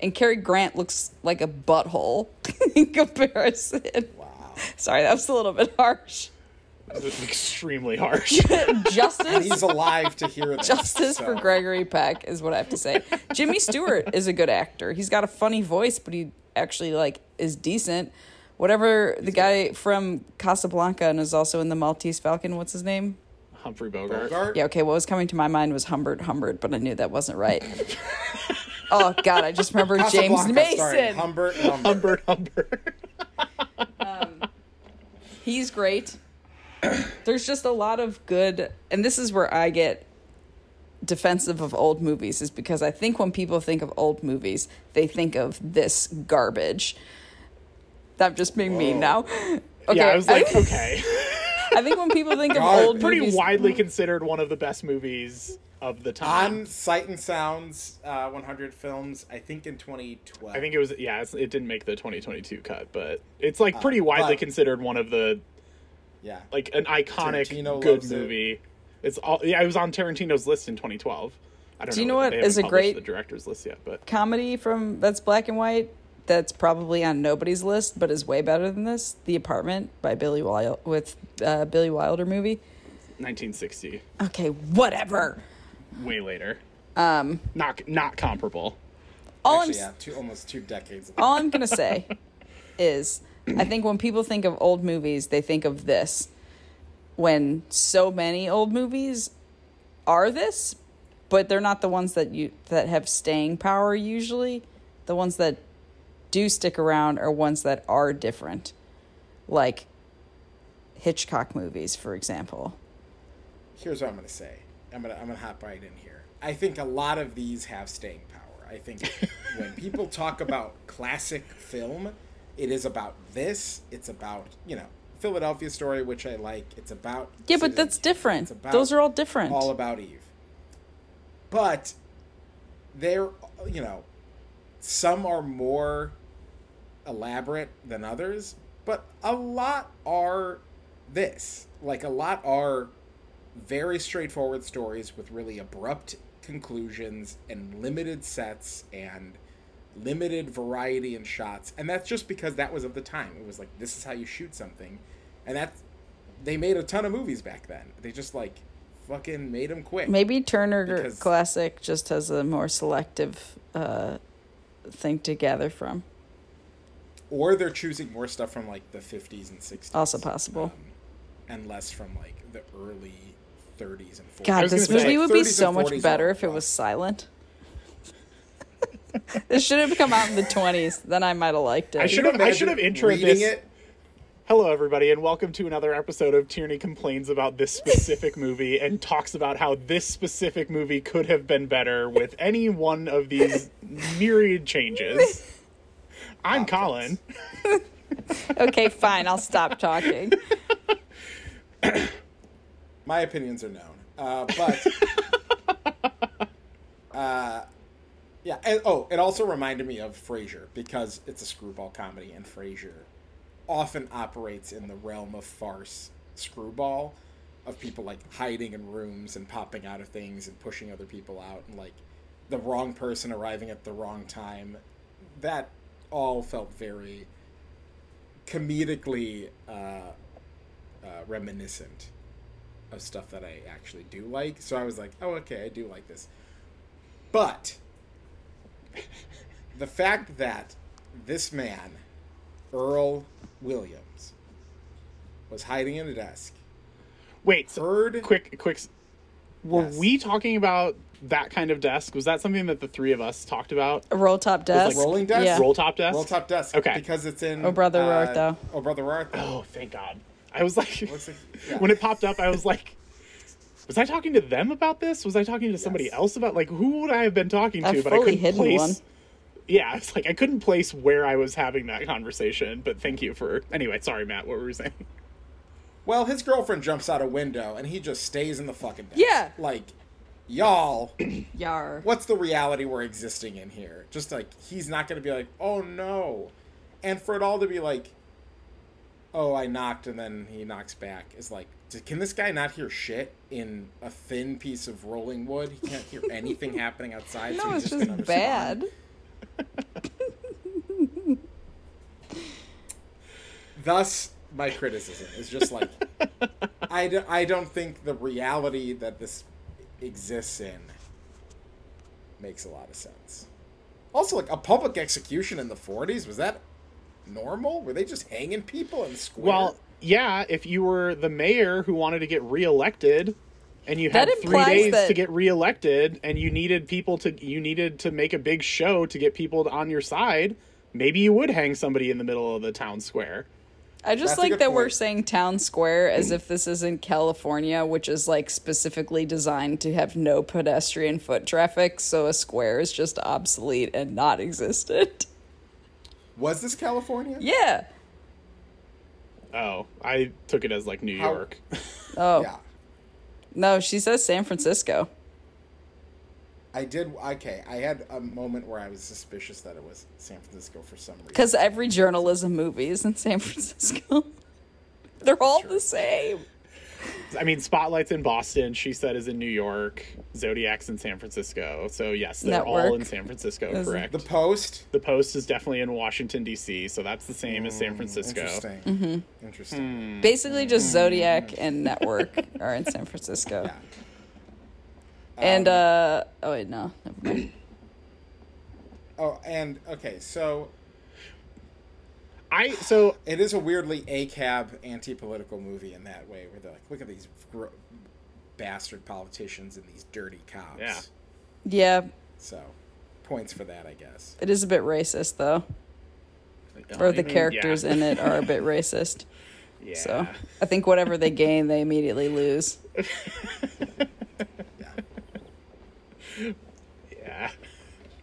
and Cary Grant looks like a butthole in comparison. Wow. Sorry, that was a little bit harsh. It's extremely harsh. And Justice, he's alive to hear this. justice for Gregory Peck is what I have to say. Jimmy Stewart is a good actor. He's got a funny voice, but he actually like is decent. Whatever the guy from Casablanca and is also in the Maltese Falcon. What's his name? Humphrey Bogart. Bogart? Yeah, okay. What was coming to my mind was Humbert Humbert, but I knew that wasn't right. oh God, I just remember James Casablanca starring Mason. Humbert Humbert. Humbert Humbert. Um, he's great. There's just a lot of good, and this is where I get defensive of old movies, is because I think when people think of old movies, they think of this garbage. I'm just being mean now. Okay, yeah, I was like, okay. I think when people think of Garbage. old Pretty movies, widely considered one of the best movies of the time. On Sight and Sounds uh, 100 films, I think in 2012. I think it was yeah, it's, it didn't make the 2022 cut, but it's like pretty widely but- considered one of the yeah. like an iconic Tarantino good loves it. movie. It's all yeah, it was on Tarantino's list in 2012. I don't know. Do you know know what they is haven't a great- the director's list yet, but comedy from that's black and white that's probably on nobody's list but is way better than this the apartment by billy wilder with uh, billy wilder movie 1960, okay whatever way later. Um, not not comparable. all Actually, i'm yeah, two, almost two decades. all i'm gonna say is i think when people think of old movies they think of this when so many old movies are this but they're not the ones that you that have staying power usually the ones that do stick around are ones that are different like hitchcock movies for example Here's what I'm gonna say. I'm gonna I'm gonna hop right in here. I think a lot of these have staying power. I think when people talk about classic film, it is about this. It's about you know Philadelphia Story, which I like. It's about yeah but that's Kane. different about those are all different all about Eve. But they're you know some are more elaborate than others, but a lot are this. Like a lot are very straightforward stories with really abrupt conclusions and limited sets and limited variety in shots. And that's just because that was of the time. It was like this is how you shoot something. And that they made a ton of movies back then. They just like fucking made them quick. maybe turner classic just has a more selective uh thing to gather from or they're choosing more stuff from like the 50s and 60s. Also possible. um, and less from like the early 30s and 40s. God, this gonna say, movie would be so much better if it was silent. this should have come out in the twenties. Then I might have liked it. I it. should have I should have imagine introed this. it. Hello, everybody, and welcome to another episode of Tierney complains about this specific movie and talks about how this specific movie could have been better with any one of these myriad changes. I'm Colin. okay, fine. I'll stop talking. My opinions are known. Uh, but uh, Yeah. And, oh, it also reminded me of Frasier because it's a screwball comedy, and Frasier often operates in the realm of farce screwball of people like hiding in rooms and popping out of things and pushing other people out and like the wrong person arriving at the wrong time. That all felt very comedically uh, uh, reminiscent of stuff that I actually do like. So I was like, oh, okay, I do like this. But the fact that this man, Earl Williams, was hiding in a desk, Wait, so heard quick, quick. Were Yes. we talking about that kind of desk? Was that something that the three of us talked about? A roll top desk. rolling desk? Yeah. Roll top desk. roll top desk. Okay. Because it's in. Oh, Brother, Where Art uh, Thou? Oh, brother, where art thou? Oh, thank God! I was like, Looks like- yeah. when it popped up, I was like, was I talking to them about this? Was I talking to somebody Yes. else about like who would I have been talking to? A but I couldn't hidden place. one. Yeah, it's like I couldn't place where I was having that conversation. But thank you for anyway. Sorry, Matt. What were we saying? Well, his girlfriend jumps out a window and he just stays in the fucking desk. Yeah. Like, y'all, Yar. what's the reality we're existing in here? Just like, he's not going to be like, oh no. And for it all to be like, oh, I knocked and then he knocks back is like, can this guy not hear shit in a thin piece of rolling wood? He can't hear anything happening outside. so No, he it's can just understand. bad. Thus, my criticism is just like, I, do, I don't think the reality that this exists in makes a lot of sense. Also, like a public execution in the 40s, was that normal? Were they just hanging people in the square? Well, yeah. If you were the mayor who wanted to get reelected, and you had three days that- to get reelected, and you needed people to you needed to make a big show to get people on your side, maybe you would hang somebody in the middle of the town square. I just That's like good that we're saying town square as if this isn't California, which is like specifically designed to have no pedestrian foot traffic, so a square is just obsolete and not existent. was this California? Yeah. Oh, I took it as like New How- York. Oh. Yeah. No, she says San Francisco. I did. Okay, I had a moment where I was suspicious that it was San Francisco for some reason. Because every journalism movie is in San Francisco. They're all the same. I mean, Spotlight's in Boston. She said is in New York. Zodiac's in San Francisco. So yes, they're all in San Francisco. is- correct. The Post. The Post is definitely in Washington D.C., so that's the same as San Francisco. Interesting. Mm-hmm. Interesting. Basically, just Zodiac and Network are in San Francisco. Yeah. And, Um, uh, oh, wait, no. Never mind. Oh, and okay, so I so it is a weirdly ACAB anti-political movie in that way, where they're like, look at these gr- bastard politicians and these dirty cops. Yeah. Yeah, So, points for that, I guess. it is a bit racist, though. Or the mean, characters yeah. in it are a bit racist. Yeah. So I think whatever they gain, they immediately lose. Yeah. yeah.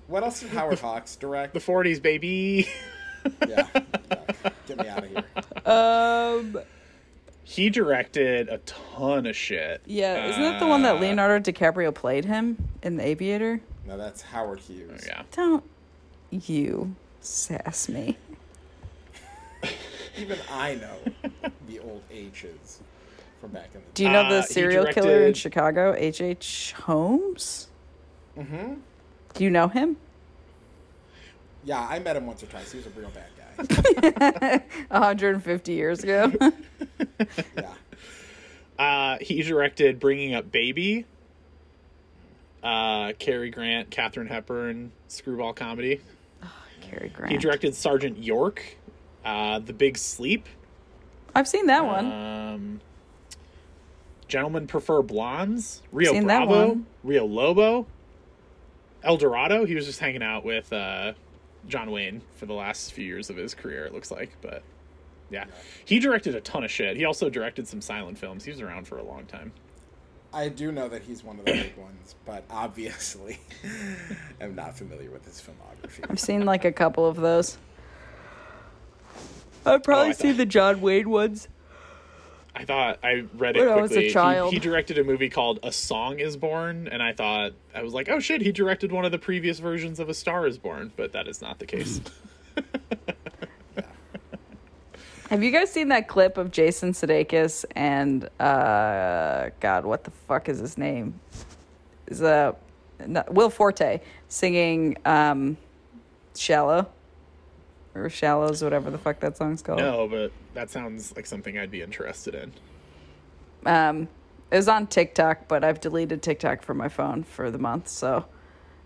What else did Howard Hawks direct? The 40s, baby. yeah. yeah. Get me out of here. Um, he directed a ton of shit. yeah, isn't that the one that Uh, Leonardo DiCaprio played him in The Aviator? No, that's Howard Hughes. Oh, Yeah. Don't you sass me. Even I know the old H's from back in the Do you know Uh, the he serial killer in directed- Chicago, H. H. Holmes? Mm-hmm. Do you know him? Yeah, I met him once or twice. He was a real bad guy. 150 years ago. yeah. Uh, he directed Bringing Up Baby. Uh, Cary Grant, Katharine Hepburn, screwball comedy. Cary Grant. He directed Sergeant York, uh, The Big Sleep. I've seen that one. Um, Gentlemen Prefer Blondes. Rio Seen that Bravo. one. Rio Lobo. El Dorado. He was just hanging out with uh, John Wayne for the last few years of his career, it looks like. But yeah. He directed a ton of shit. He also directed some silent films. He was around for a long time. I do know that he's one of the big ones, but obviously I'm not familiar with his filmography. I've seen like a couple of those. I've probably Oh, seen thought- the John Wayne ones. I thought I read it When I was a quickly. He- He, directed a movie called A Song Is Born, and I thought I was like, oh shit, he directed one of the previous versions of A Star Is Born, but that is not the case. Have you guys seen that clip of Jason Sudeikis and uh God, what the fuck is his name? Is uh no, Will Forte singing um Shallow or Shallows, whatever the fuck that song's called. no, but that sounds like something I'd be interested in. Um, it was on TikTok, but I've deleted TikTok from my phone for the month, so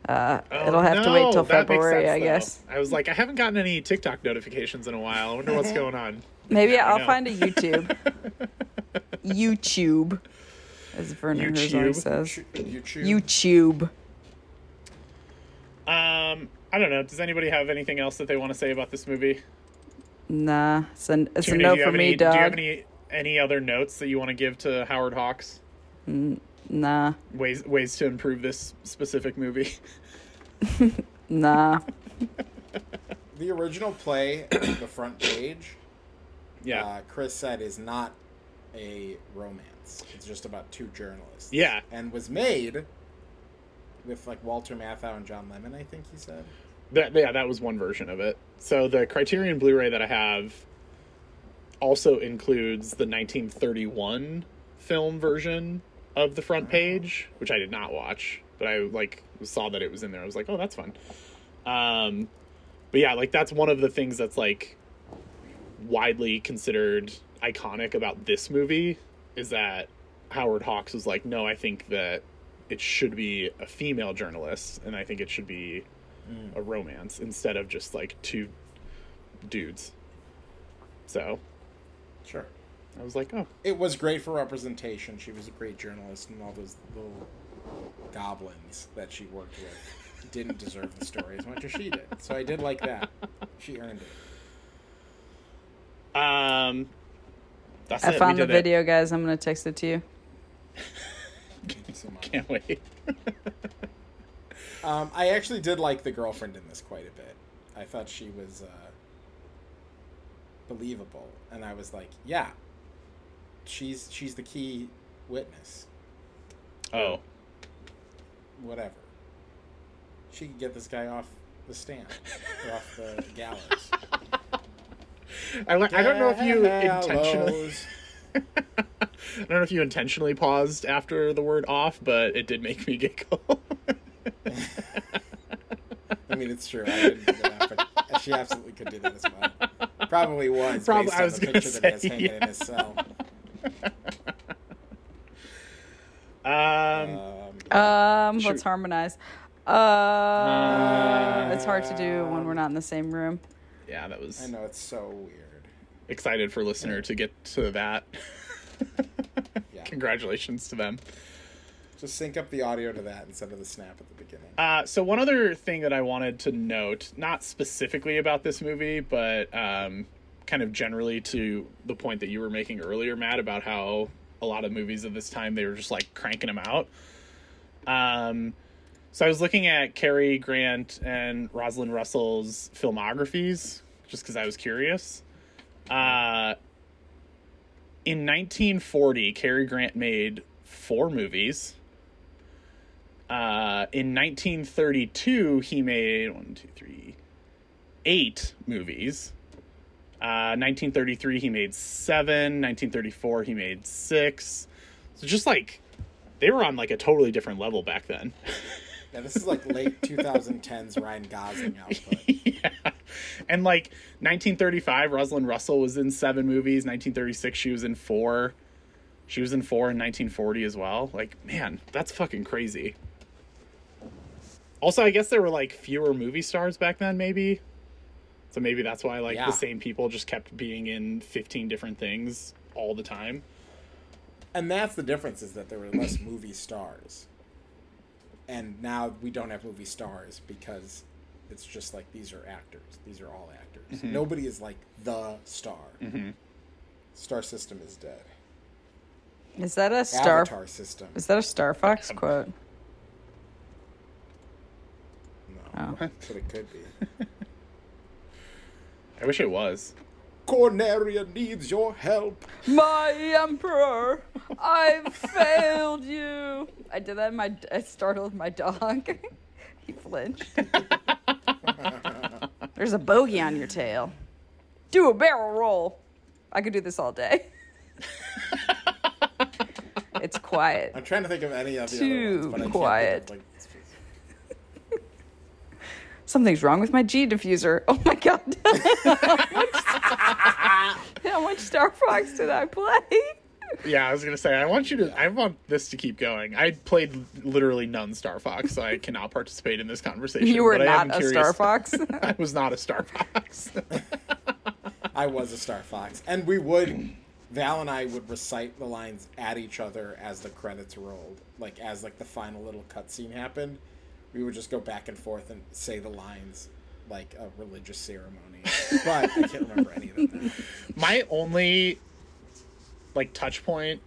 uh, Oh, it'll have to wait no, till that makes February, sense, I guess. I was like, I haven't gotten any TikTok notifications in a while. I wonder what's going on. Maybe Yeah, I I'll find a YouTube. YouTube, as Werner Herzog says. YouTube. YouTube. Um, I don't know. Does anybody have anything else that they want to say about this movie? Nah, it's a, it's a no for have me, any, dog. Do you have any any other notes that you want to give to Howard Hawks? Nah, Ways ways to improve this specific movie. nah. The original play, the front page, Yeah. uh, Chris said is not a romance. It's just about two journalists. Yeah. And was made with like Walter Matthau and John Lemmon, I think he said. That yeah, that was one version of it. So the Criterion Blu-ray that I have also includes the 1931 film version of the front page, which I did not watch, but I like saw that it was in there. I was like, "Oh, that's fun." Um but yeah, like that's one of the things that's like widely considered iconic about this movie is that Howard Hawks was like, "No, I think that it should be a female journalist and I think it should be a romance instead of just like two dudes. So Sure. I was like, oh, It was great for representation. She was a great journalist, and all those little goblins that she worked with didn't deserve the story as much as she did. So I did like that. She earned it. um, that's I it. found we the did it. video, guys. I'm gonna text it to you. Thank you so much. Can't wait. Um, I actually did like the girlfriend in this quite a bit. I thought she was uh, believable, and I was like, yeah, she's she's the key witness. oh, Whatever. She could get this guy off the stand or off the gallows. I, I don't know if you intentionally. Gallows. I don't know if you intentionally paused after the word "off," but it did make me giggle. I mean, it's true. I didn't do that, but she absolutely could do that as well. Probably was. Probably- based I on was the gonna picture that he has say, hanging in his cell. um, Um, Um, let's harmonize. Uh, it's hard to do when we're not in the same room. yeah, that was I know it's so weird. excited for listener to get to that. Yeah. Congratulations to them. Just sync up the audio to that instead of the snap at the beginning. Uh, so one other thing that I wanted to note, not specifically about this movie, but um, kind of generally to the point that you were making earlier, Matt, about how a lot of movies of this time they were just like cranking them out. Um, so I was looking at Cary Grant and Rosalind Russell's filmographies just because I was curious. Uh, in 1940, Cary Grant made four movies. Uh, in 1932, he made one, two, three, eight movies. Uh, 1933, he made seven. 1934, he made six. So just like they were on like a totally different level back then. Yeah, this is like late 2010s Ryan Gosling output. yeah. And like 1935, Rosalind Russell was in seven movies. 1936, she was in four. She was in four in 1940 as well. Like, man, that's fucking crazy. Also, I guess there were like fewer movie stars back then, maybe. So maybe that's why like Yeah. the same people just kept being in 15 different things all the time. And that's the difference is that there were less movie stars. And now we don't have movie stars because it's just like these are actors. These are all actors. Mm-hmm. Nobody is like the star. Mm-hmm. Star system is dead. Is that a Star? Avatar system. Is that a Star Fox quote? No. Oh. But it could be. I wish it was. Corneria needs your help. My emperor, I've failed you. I did that. In my I startled my dog. he flinched. There's a bogey on your tail. Do a barrel roll. I could do this all day. it's quiet. I'm trying to think of any of the Too other ones, but I can't quiet. Think of, like, Something's wrong with my G diffuser. Oh my god. How much Star Fox did I play? Yeah, I was gonna say I want you to. I want this to keep going. I played literally none Star Fox, so I cannot participate in this conversation. You were but I am not a curious- Star Fox. I was not a Star Fox. I was a Star Fox, and we would. Val and I would recite the lines at each other as the credits rolled, like as like the final little cutscene happened. We would just go back and forth and say the lines like a religious ceremony. But I can't remember any of them. My only like touch point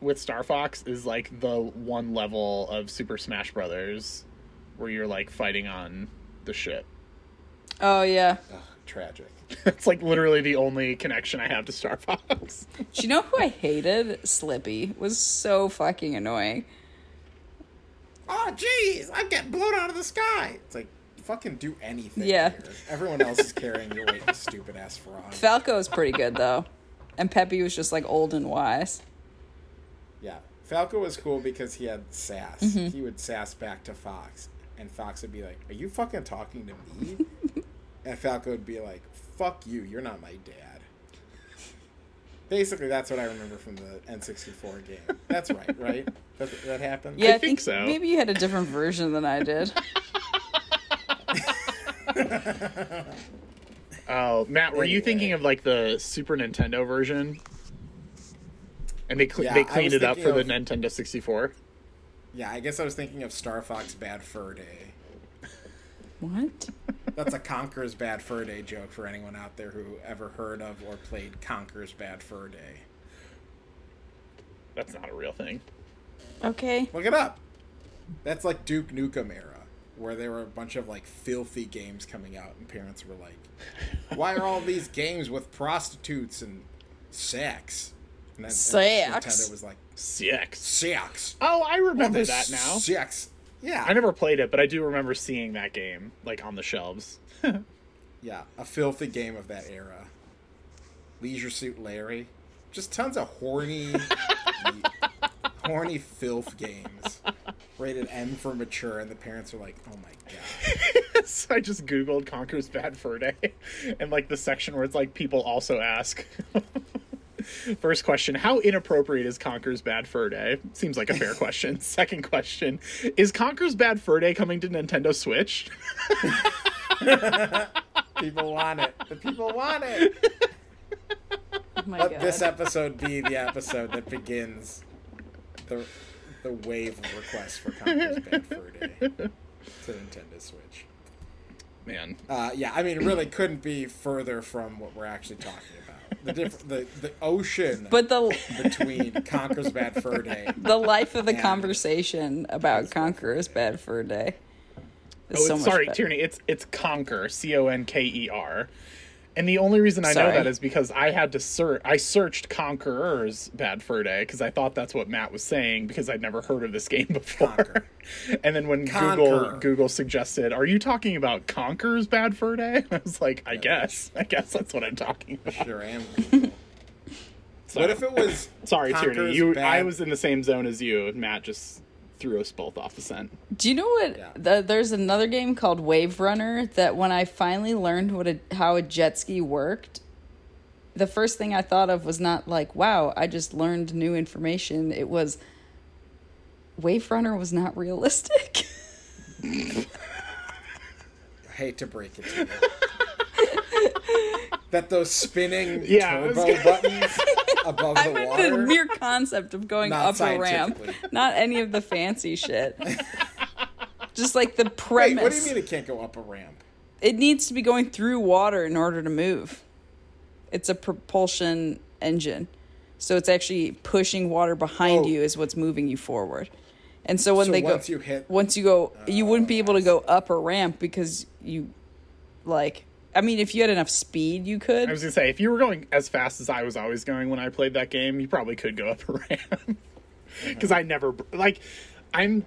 with Star Fox is like the one level of Super Smash Brothers where you're like fighting on the ship. Oh yeah. Ugh, tragic. It's like literally the only connection I have to Star Fox. Do you know who I hated? Slippy was so fucking annoying. Oh, jeez, I'm getting blown out of the sky. It's like fucking do anything. Yeah. here. Everyone else is carrying your weight, stupid ass frog. Falco was pretty good though, and Peppy was just like old and wise. Yeah, Falco was cool because he had sass. Mm-hmm. He would sass back to Fox, and Fox would be like, "Are you fucking talking to me?" and Falco would be like, "Fuck you, you're not my dad." Basically, that's what I remember from the N64 game. That's right, right? That, that happened. Yeah, I, think so. Maybe you had a different version than I did. Oh, Matt, were you thinking of like the Super Nintendo version? And they cle Yeah, they cleaned it up for thinking the Nintendo 64. Yeah, I guess I was thinking of Star Fox Bad Fur Day. What? That's a Conker's Bad Fur Day joke for anyone out there who ever heard of or played Conker's Bad Fur Day. That's not a real thing. Okay. Look it up. That's like Duke Nukem era, where there were a bunch of like filthy games coming out, and parents were like, "Why are all these games with prostitutes and sex?" And then and Sex? Nintendo was like, Six. "Sex." Oh, I remember There's that now. Sex. Yeah. I never played it, but I do remember seeing that game like on the shelves. Yeah, a filthy game of that era. Leisure Suit Larry. Just tons of horny, horny filth games. Rated M for mature, and the parents are like, "Oh my god." so I just googled Conker's Bad Fur Day, and like the section where it's like people also ask. First question: How inappropriate is Conker's Bad Fur Day? Seems like a fair question. Second question: Is Conker's Bad Fur Day coming to Nintendo Switch? People want it. The people want it. Oh my Let god. this episode be the episode that begins the the wave of requests for Conker's Bad Fur Day to Nintendo Switch. Man, Uh, yeah, I mean, it really couldn't be further from what we're actually talking about. The diff- the the ocean but the between Conker's Bad Fur Day. the life of the conversation about Conqueror's Bad Fur Day. Is oh, so much sorry, better. Tierney. It's it's Conker, C O N K E R. And the only reason I know that is because I had to search. I searched Conqueror's Bad Fur Day because I thought that's what Matt was saying because I'd never heard of this game before. And then when Conquer. Google Google suggested, "Are you talking about Conquerors Bad Fur Day?" I was like, "I guess. I guess that's what I'm talking about." Sure am. So- What if it was? Sorry, Tierney. You, Bad- I was in the same zone as you. and Matt just threw us both off the scent. Do you know what? Yeah. The, there's another game called Wave Runner that when I finally learned what a, how a jet ski worked, the first thing I thought of was not like, wow, I just learned new information. It was Wave Runner was not realistic. I hate to break it to you. that those spinning Yeah, turbo gonna- buttons above I the meant water. the mere concept of going Not up a ramp, not any of the fancy shit. Just like the Wait, premise. what do you mean it can't go up a ramp? it needs to be going through water in order to move. It's a propulsion engine. So it's actually pushing water behind Oh. you is what's moving you forward. And so when So they once go you hit- once you go you wouldn't be able to uh, go up a ramp because you like I mean, if you had enough speed, you could. I was gonna say if you were going as fast as I was always going when I played that game, you probably could go up a ramp. Because I never like, I'm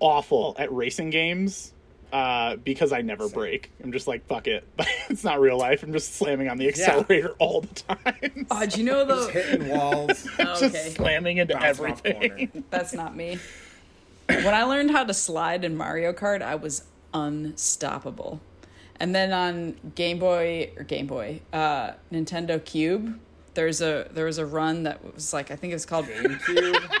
awful at racing games. Uh, because I never break. I'm just like, fuck it. it's not real life. I'm just slamming on the accelerator all the time. Oh, do you know Just the? hitting walls. Oh, just okay, slamming into bouncing off everything. that's not me. When I learned how to slide in Mario Kart, I was unstoppable. And then on Game Boy or Game Boy, uh, Nintendo Cube, there's a there was a run that was like I think it was called GameCube.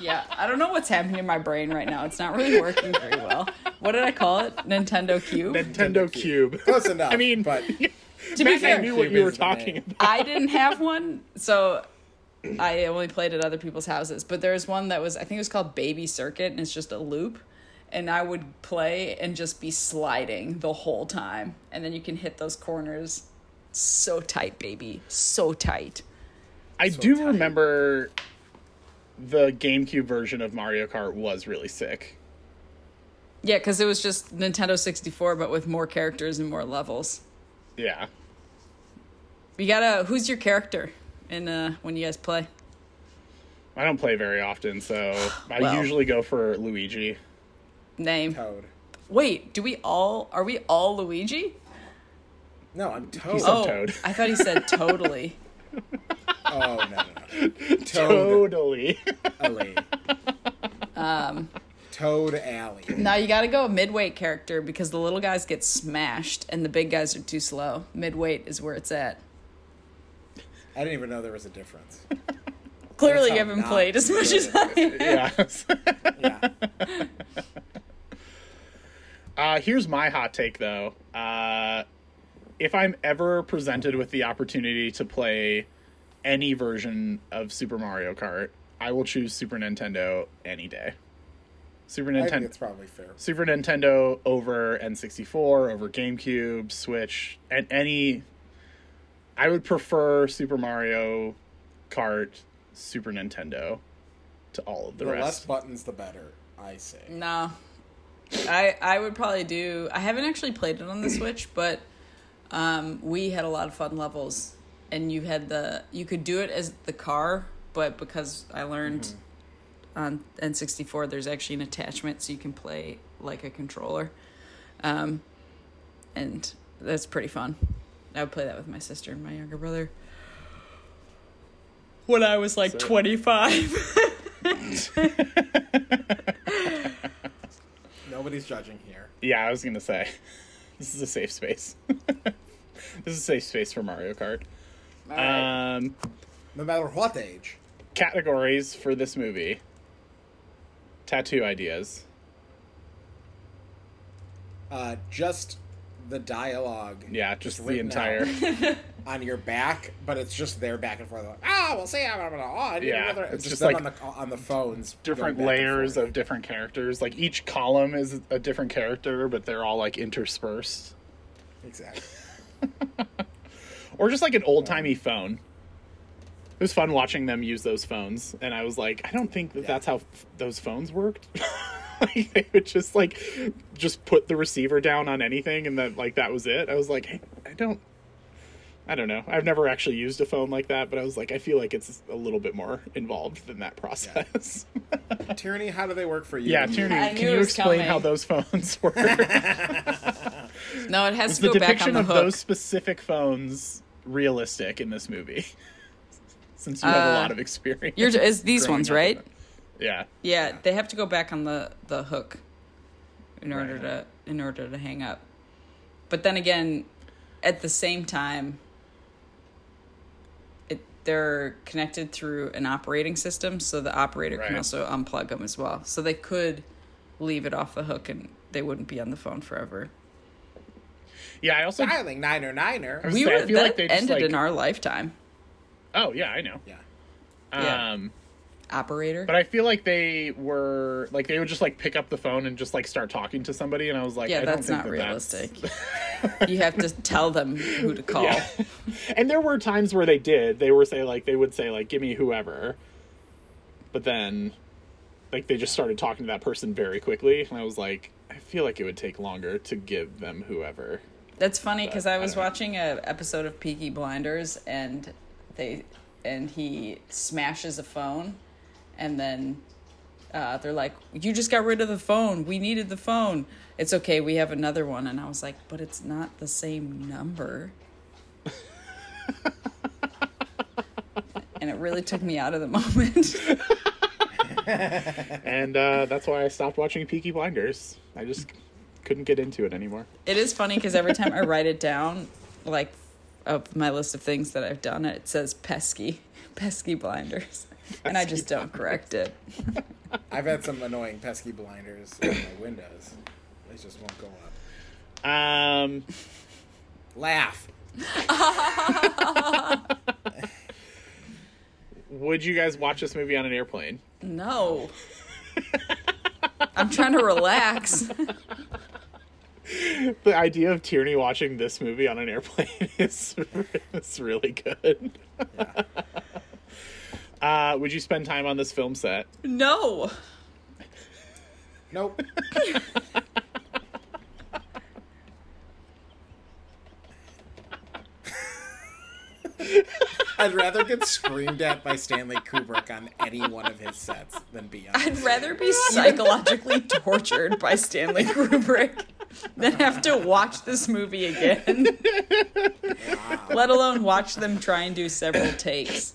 Yeah, I don't know what's happening in my brain right now. It's not really working very well. What did I call it? Nintendo Cube. Nintendo Cube. Close enough. I mean, but to be fair, I knew what you were talking about. I didn't have one, so I only played at other people's houses. But there was one that was I think it was called Baby Circuit, and it's just a loop. And I would play and just be sliding the whole time, and then you can hit those corners so tight, baby, so tight. I So do tight. remember the GameCube version of Mario Kart was really sick. Yeah, because it was just Nintendo 64, but with more characters and more levels. Yeah. You gotta. Who's your character in uh, when you guys play? I don't play very often, so I Well. usually go for Luigi. Name. Toad. Wait, do we all? Are we all Luigi? No, I'm Toad. He's a- Oh, Toad. I thought he said totally. Oh no, no, no. Toad Totally. Alley. Um. Toad Alley. now you gotta go a midweight character because the little guys get smashed and the big guys are too slow. Midweight is where it's at. I didn't even know there was a difference. Clearly, you haven't played as much as I. have. yeah. Yeah. Uh, here's my hot take, though. Uh, if I'm ever presented with the opportunity to play any version of Super Mario Kart, I will choose Super Nintendo any day. Super Nintendo. it's probably fair. Super Nintendo over N64, over GameCube, Switch, and any. I would prefer Super Mario Kart, Super Nintendo to all of the, rest. The, less buttons, the better. I say. No, I I would probably do. I haven't actually played it on the Switch, but um, we had a lot of fun levels, and you had the you could do it as the car, but because I learned on N64, there's actually an attachment so you can play like a controller, um, and that's pretty fun. I would play that with my sister and my younger brother. When I was like So- 25. Nobody's judging here. Yeah, I was gonna say, this is a safe space. this is a safe space for Mario Kart. Alright. Um, No matter what age. categories for this movie. Tattoo ideas. Uh, just the dialogue. Yeah, just the entire. on your back, but it's just there back and forth. Like, ah, we'll see. Blah, blah, blah. Oh, Yeah, another. it's It's just just like on the on the phones. different going back and layers of different characters. Like each column is a different character, but they're all like interspersed. exactly. Or just like an old timey phone. It was fun watching them use those phones, and I was like, I don't think that Yeah. that's how f- those phones worked. like they would just like just put the receiver down on anything, and then like that was it. I was like, hey, I don't. I don't know. I've never actually used a phone like that, but I was like, I feel like it's a little bit more involved than that process. Tierney, how do they work for you? Yeah, Tierney, I can you explain coming. how those phones work? No, it has Is to the go back on depiction the of hook. those specific phones realistic in this movie? Since you have a Uh, lot of experience. You're is these ones, right? it. Yeah. Yeah, they have to go back on the the hook in order Right. to in order to hang up. But then again, at the same time, it they're connected through an operating system, so the operator can also unplug them as well. So they could leave it off the hook and they wouldn't be on the phone forever. Yeah, I also Dialing niner oh niner. Er. I We gonna were I feel that like they just, ended like- in our lifetime. Oh, yeah, I know. Yeah. Yeah. Um, Operator. but I feel like they were like they would just like pick up the phone and just like start talking to somebody and I was like yeah, I don't that's think not that realistic. That's... you have to tell them who to call. Yeah. and there were times where they did. They were say like they would say like give me whoever. But then like they just started talking to that person very quickly and I was like I feel like it would take longer to give them whoever. That's funny because I was watching a episode of Peaky Blinders and they and he smashes a phone and then uh, they're like, "You just got rid of the phone. We needed the phone. It's okay. We have another one." And I was like, "But it's not the same number." and it really took me out of the moment. and uh, that's why I stopped watching Peaky Blinders. I just couldn't get into it anymore. It is funny because every time I write it down, like of my list of things that I've done, it says pesky, pesky blinders, and I just don't correct it. I've had some annoying pesky blinders in my windows. They just won't go up. Um, Laugh. would you guys watch this movie on an airplane? No, I'm trying to relax. The idea of Tierney watching this movie on an airplane is, is really good. Uh, would you spend time on this film set? No, Nope. I'd rather get screamed at by Stanley Kubrick on any one of his sets than be on. I'd rather be psychologically tortured by Stanley Kubrick than have to watch this movie again. Let alone watch them try and do several takes.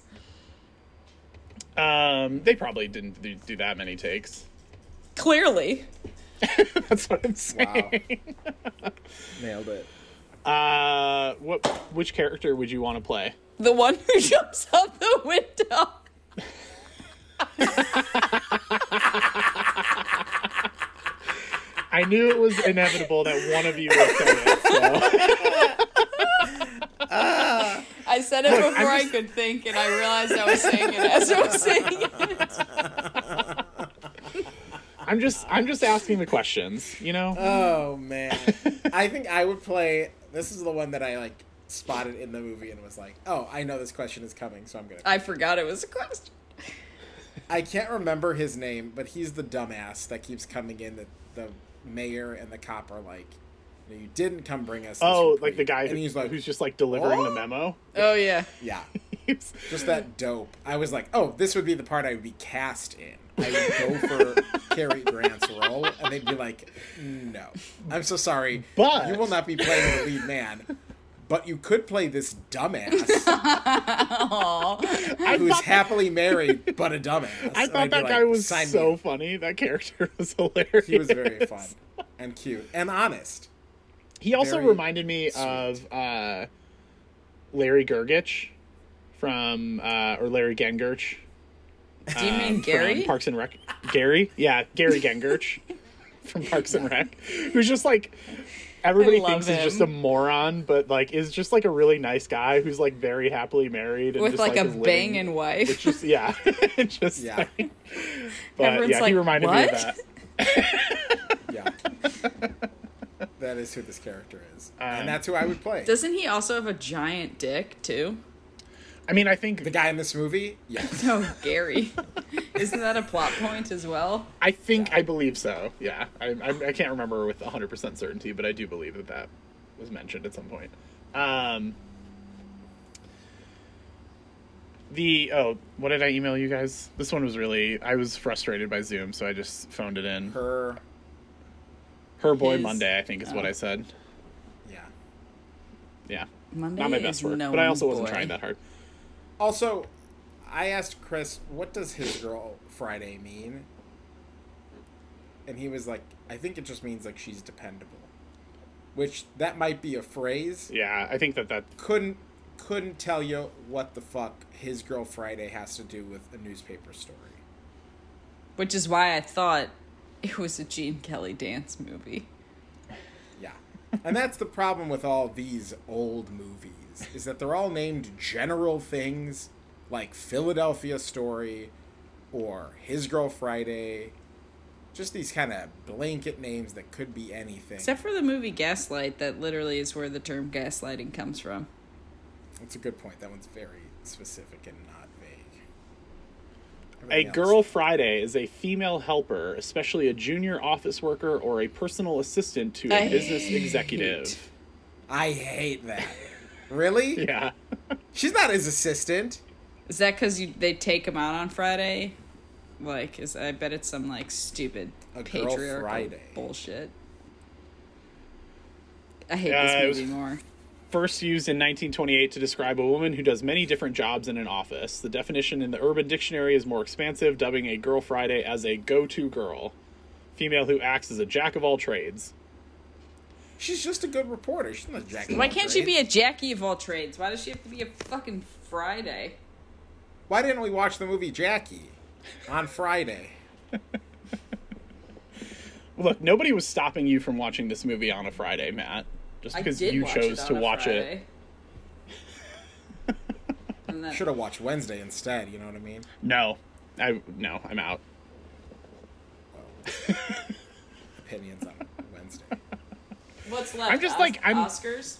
Um, they probably didn't do, do that many takes. Clearly. That's what I'm saying. Wow. Nailed it. Uh, what? Which character would you want to play? The one who jumps out the window. I knew it was inevitable that one of you would say it. So. I said it Look, before I'm I could think, and I realized I was saying it as I was saying it. I'm just, I'm just asking the questions. You know. Oh man. I think I would play. This is the one that I like spotted in the movie and was like, "Oh, I know this question is coming, so I'm gonna." I forgot it was a question. I can't remember his name, but he's the dumbass that keeps coming in. That the mayor and the cop are like, "No, "You didn't come bring us." Oh, reprieve." like the guy and who, he's like, who's just like delivering the memo. Oh yeah. "Yeah." Just that dope. I was like, "Oh, this would be the part I would be cast in." I would go for Cary Grant's role, and they'd be like, "No, I'm so sorry, But- you will not be playing the lead man." But you could play this dumbass Aw. who's happily married but a dumbass. I thought that like, guy was "Sign me so funny. That character was hilarious. He was very fun and cute and honest. He also very reminded me sweet. of uh, Larry Gergich from uh, or Larry Gengurch. Do you mean um, Gary? from Parks and Rec? Gary, yeah, Gary Gengurch from Parks and Rec, who's just like everybody I love thinks is just a moron, but like is just like a really nice guy who's like very happily married and With just, like, a is living- banging wife. Which is yeah, just Yeah. like- but Everyone's yeah, he like, reminded me of that. Yeah. That is who this character is. Um, and that's who I would play. Doesn't he also have a giant dick too? I mean, I think the guy in this movie? Yes. No, Gary. Isn't that a plot point as well? I think I believe so. Yeah, I, I, I can't remember with 100 percent certainty, but I do believe that that was mentioned at some point. Um, the oh, what did I email you guys? This one was really I was frustrated by Zoom, so I just phoned it in. Her, Her, boy His- Monday, I think is what oh. I said. yeah. Yeah, Monday not my best work, no but I also wasn't trying that hard. Also, I asked Chris, what does his girl Friday mean? And he was like, I think it just means like she's dependable. Which that might be a phrase. Yeah, I think that that Couldn't couldn't tell you what the fuck his girl Friday has to do with a newspaper story. Which is why I thought it was a Gene Kelly dance movie. Yeah. And that's the problem with all these old movies is that they're all named general things like Philadelphia Story or His Girl Friday. Just these kind of blanket names that could be anything. Except for the movie Gaslight, that literally is where the term gaslighting comes from. That's a good point. That one's very specific and not. A else- girl Friday is a female helper, especially a junior office worker or a personal assistant to a I business hate- executive. I hate that. Really? Yeah. She's not his assistant. Is that because they take him out on Friday? Like, is I bet it's some like stupid A patriarchal Friday. bullshit. I hate Yeah, it this was- movie more. First used in 1928 to describe a woman who does many different jobs in an office. The definition in the Urban Dictionary is more expansive, dubbing a Girl Friday as a go to girl. Female who acts as a jack of all trades. She's just a good reporter. She's not a Jackie. Why can't she be a Jackie of all trades? Why does she have to be a fucking Friday? Why didn't we watch the movie Jackie on Friday? Look, nobody was stopping you from watching this movie on a Friday, Matt. Just because you watch chose to watch it. Friday. and then, Should have watched Wednesday instead. You know what I mean? No. I no, I'm out. Opinions on Wednesday. what's left? I'm just Os- like- I'm- Oscars.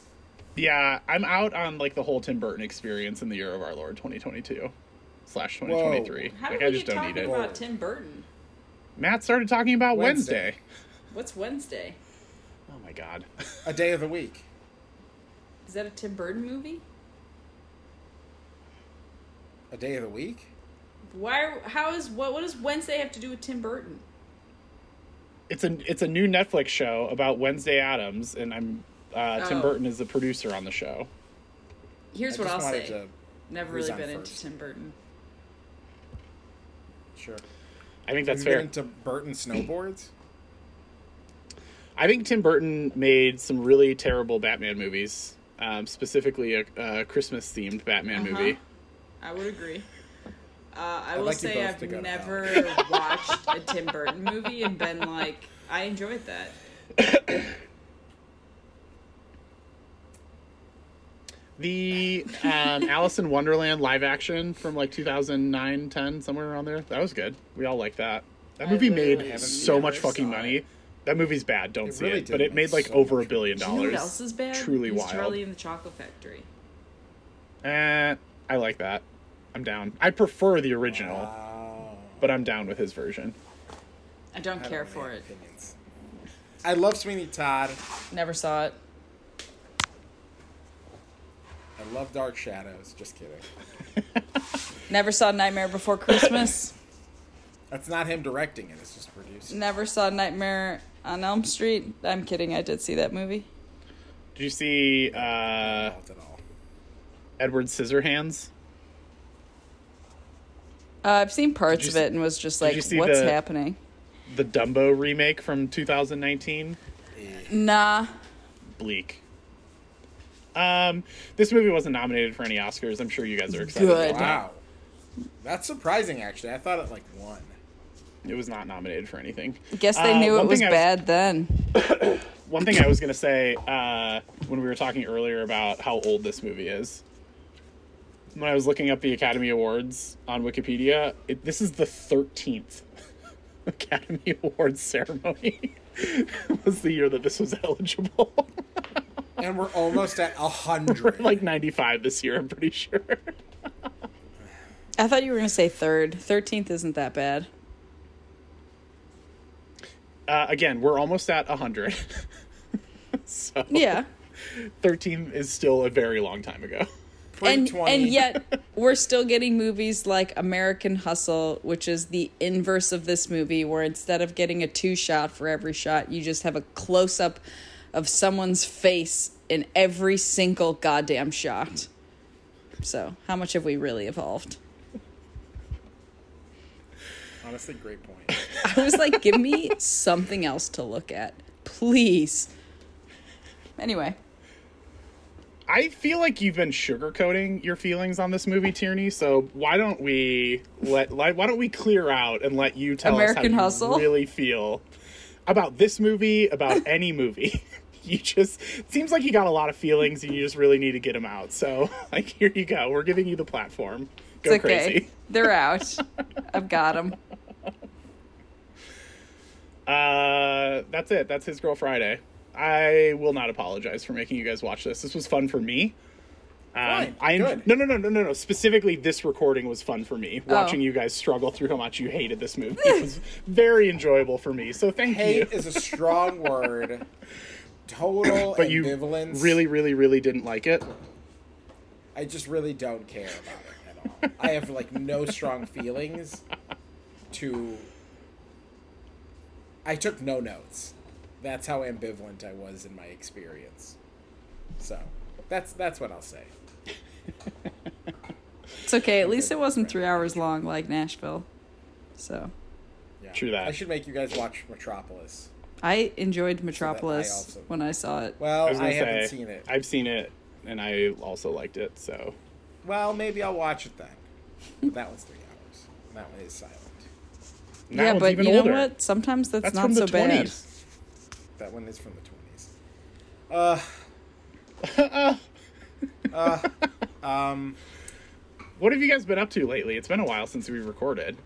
Yeah, I'm out on like the whole Tim Burton experience in the year of our Lord 2022 slash 2023. How like did I just get don't talking need it. about Tim Burton? Matt started talking about Wednesday. Wednesday. What's Wednesday? My god. A day of the week. Is that a Tim Burton movie? A day of the week. Why? How is what? What does Wednesday have to do with Tim Burton? it's a it's a new Netflix show about Wednesday Addams, and I'm uh, Tim Oh. Burton is the producer on the show. Here's I what I'll say. Never really on been into? Tim Burton. Sure. I think that's Have you fair. been into Burton snowboards? I think Tim Burton made some really terrible Batman movies, um, specifically a, a Christmas themed Batman Uh-huh. movie. I would agree. Uh, I I'd will like say I've to go to never watched a Tim Burton movie and been like, I enjoyed that. The um, Alice in Wonderland live action from like 2009, 10, somewhere around there. That was good. We all like that. That movie made so much fucking money. it. That movie's bad. Don't It see really it. But it made like so over a billion Do you know dollars. what else is bad? Truly He's wild. Charlie in the Chocolate Factory. Eh, I like that. I'm down. I prefer the original, Wow. but I'm down with his version. I don't I care don't for it. opinions. I love Sweeney Todd. Never saw it. I love Dark Shadows. Just kidding. Never saw Nightmare Before Christmas. That's not him directing it. It's just producing. Never saw Nightmare on Elm Street. I'm kidding. I did see that movie. Did you see uh, all. Edward Scissorhands? Uh, I've seen parts of see- it and was just like, what's the- happening? The Dumbo remake from 2019? Nah. Bleak. Um, this movie wasn't nominated for any Oscars. I'm sure you guys are excited. Good. Wow. That's surprising, actually. I thought it like won. It was not nominated for anything. Guess they Uh, knew it was thing was- bad then. One thing I was gonna say uh, when we were talking earlier about how old this movie is. When I was looking up the Academy Awards on Wikipedia, it, this is the 13th Academy Awards ceremony. was the year that this was eligible. And we're almost at a hundred. like 95 this year, I'm pretty sure. I thought you were going to say third. 13th isn't that bad. Uh, again, we're almost at 100. so Yeah. 13 is still a very long time ago. and and yet we're still getting movies like American Hustle, which is the inverse of this movie, where instead of getting a two shot for every shot, you just have a close up of someone's face in every single goddamn shot. So, how much have we really evolved? Honestly, great point. I was like, give me something else to look at, please. Anyway, I feel like you've been sugarcoating your feelings on this movie, Tierney. So why don't we let why don't we clear out and let you tell American us how Hustle? you really feel about this movie, about any movie. You just it seems like you got a lot of feelings and you just really need to get them out. So like here you go. We're giving you the platform. Go it's okay. crazy. They're out. I've got them. Uh, that's it. That's his girl Friday. I will not apologize for making you guys watch this. This was fun for me. Um, I good. no no no no no no. Specifically, this recording was fun for me. Watching Oh. you guys struggle through how much you hated this movie it was very enjoyable for me. So thank Hate you. is a strong word. total But you ambivalence. really, really, really didn't like it. I just really don't care about it at all. I have like no strong feelings to. I took no notes. That's how ambivalent I was in my experience. So, that's that's what I'll say. It's okay. At least it wasn't three hours long like Nashville. So Yeah. True that. I should make you guys watch Metropolis. I enjoyed Metropolis also- when I saw it. Well, I I, was gonna haven't seen it. I've seen it, and I also liked it. So Well, maybe I'll watch it then. But that one's three hours. That one is silent. And that yeah, one's but even you older. know what? Sometimes that's, That's not from so the bad. twenties. That one is from the twenties. Uh. uh. Um. What have you guys been up to lately? It's been a while since we recorded.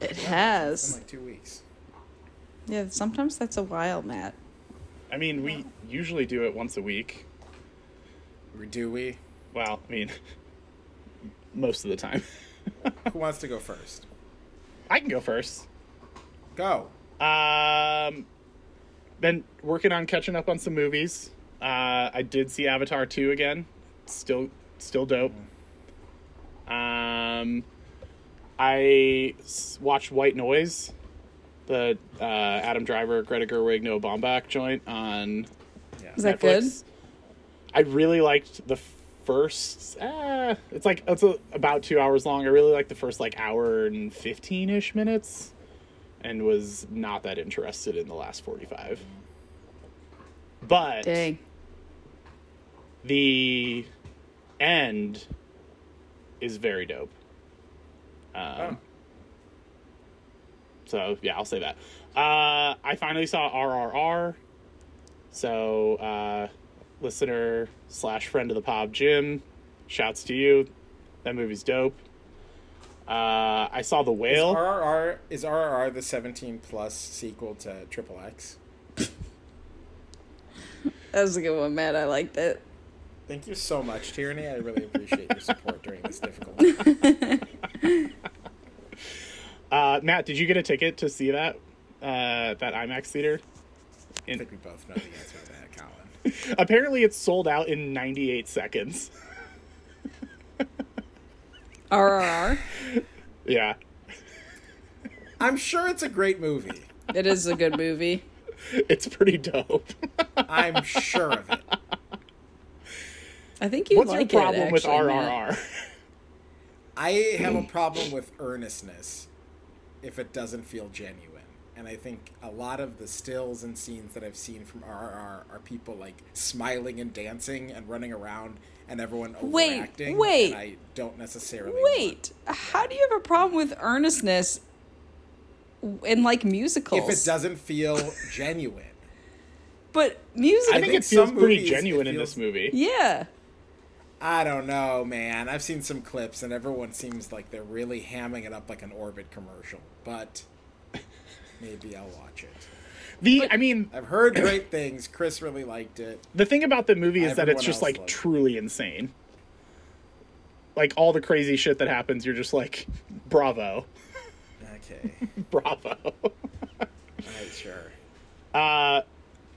It It's been like two weeks. Yeah, sometimes that's a while, Matt. I mean, we usually do it once a week. Or do we? Well, I mean, most of the time. Who wants to go first? I can go first. Go. Um, been working on catching up on some movies. Uh, I did see Avatar two again. Still, still dope. Um, I s- watched White Noise, the uh, Adam Driver, Greta Gerwig, Noah Baumbach joint on Yeah. Is that Netflix. I really liked the first. Uh, it's like it's a, about two hours long. I really like the first like hour and fifteen ish minutes, and was not that interested in the last forty five. But Dang. the end is very dope. Um, Oh. So yeah, I'll say that. Uh, I finally saw RRR. So uh, listener slash friend of the pod, Jim, shouts to you. That movie's dope. Uh, I saw the Is whale. RRR is RRR the 17 plus sequel to Triple X? That was a good one, Matt. I liked it. Thank you so much, Tierney. I really appreciate your support during this difficult time. Uh, Matt, did you get a ticket to see that? Uh, that IMAX theater? I think we both know the answer to that, Colin. apparently, it's sold out in 98 seconds. RRR. Yeah. I'm sure it's a great movie. It is a good movie. It's pretty dope. I'm sure of it. I think you What's like your problem it, with actually, Matt. RRR? I have a problem with earnestness if it doesn't feel genuine. And I think a lot of the stills and scenes that I've seen from RRR are people like smiling and dancing and running around and everyone Wait, overacting. wait. And I don't necessarily Wait, how do you have a problem with earnestness in like musicals? if it doesn't feel genuine. But music. I think think it feels pretty movies, genuine it in this movie. Yeah. I don't know, man. I've seen some clips and everyone seems like they're really hamming it up like an Orbit commercial. But maybe I'll watch it. The I mean, I've heard great things. Chris really liked it. the thing about the movie is that it's just like loved it. truly insane. Like all the crazy shit that happens, you're just like, bravo, Okay. bravo. All right, sure. Uh,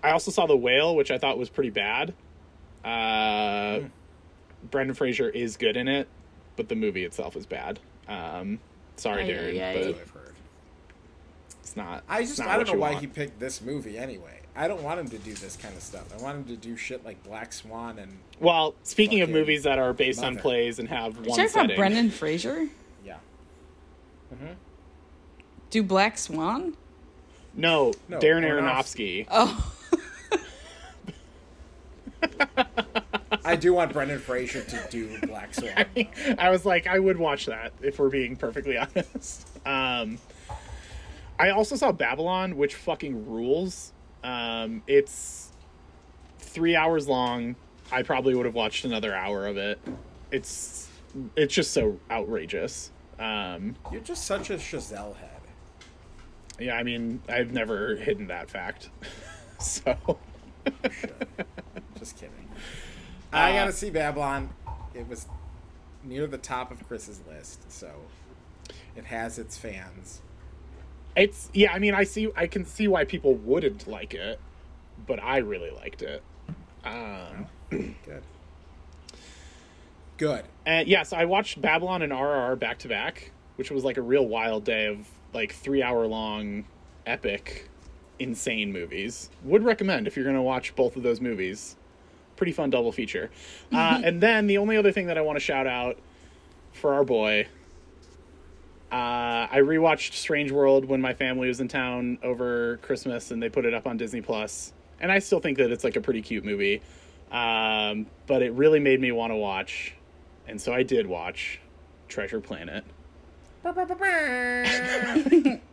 I also saw the whale, which I thought was pretty bad. Uh, Brendan Fraser is good in it, but the movie itself is bad. Um, sorry, Ay, Darren, ay, ay. That's but I've heard. It's not. I just not I don't what know why want. he picked this movie anyway. I don't want him to do this kind of stuff. I want him to do shit like Black Swan and Well, speaking of movies that are based on plays and have You one talking about setting, Brendan Fraser? yeah. Do Black Swan? no, No, Darren Aronofsky. Aronofsky. Oh, I do want Brendan Fraser to do Black Swan. though. I was like, I would watch that if we're being perfectly honest. Um, I also saw Babylon, which fucking rules. Um, it's three hours long. I probably would have watched another hour of it. It's it's just so outrageous. Um, You're just such a Chazelle head. yeah, I mean, I've never hidden that fact. so should. just kidding. I Uh, gotta see Babylon. It was near the top of Chris's list, so it has its fans. It's yeah. I mean, I see. I can see why people wouldn't like it. but I really liked it. Um, Good. Good. and yes, I watched Babylon and RRR back to back, which was like a real wild day of like three hour long, epic, insane movies. Would recommend if you're gonna watch both of those movies. Pretty fun double feature. Uh, and then the only other thing that I want to shout out for our boy. Uh, I rewatched Strange World when my family was in town over Christmas, and they put it up on Disney Plus. And I still think that it's like a pretty cute movie, um, but it really made me want to watch, and so I did watch Treasure Planet,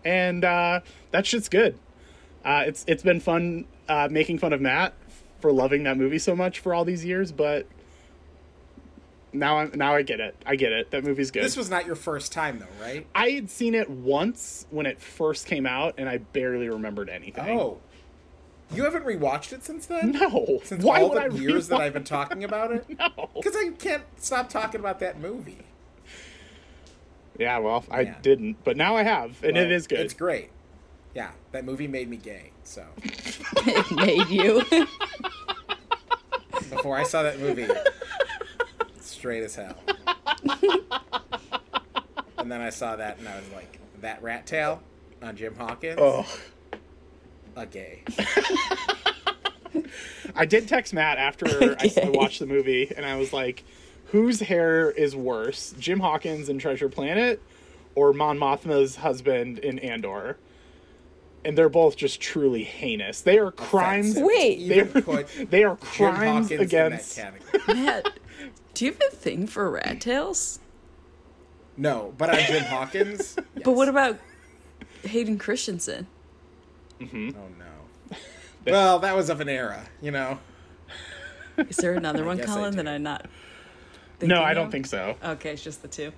and uh, that shit's good. Uh, it's it's been fun uh, making fun of Matt for loving that movie so much for all these years, but now I'm now I get it. I get it. That movie's good. This was not your first time, though, right? I had seen it once when it first came out, and I barely remembered anything. Oh. You haven't rewatched it since then? no! Since Why all would the I years that I've been talking about it? No. Because I can't stop talking about that movie. Yeah, well, I didn't, but now I have, and Well, it is good. It's great. Yeah, that movie made me gay. So it made you. before I saw that movie, straight as hell. and then I saw that, and I was like, "That rat tail on Jim Hawkins, Oh, a gay." I did text Matt after I s- Okay. watched the movie, and I was like, "Whose hair is worse, Jim Hawkins in Treasure Planet, or Mon Mothma's husband in Andor?" And they're both just truly heinous. They are crimes. Offensive. Wait. They are, put they are Jim crimes against. in that. Matt, do you have a thing for rat tails? No, but I'm Jim Hawkins. But what about Hayden Christensen? Mm-hmm. Oh no. Well, that was of an era, you know. Is there another one, Colin, that I'm not? No, I don't of? think so. Okay, it's just the two.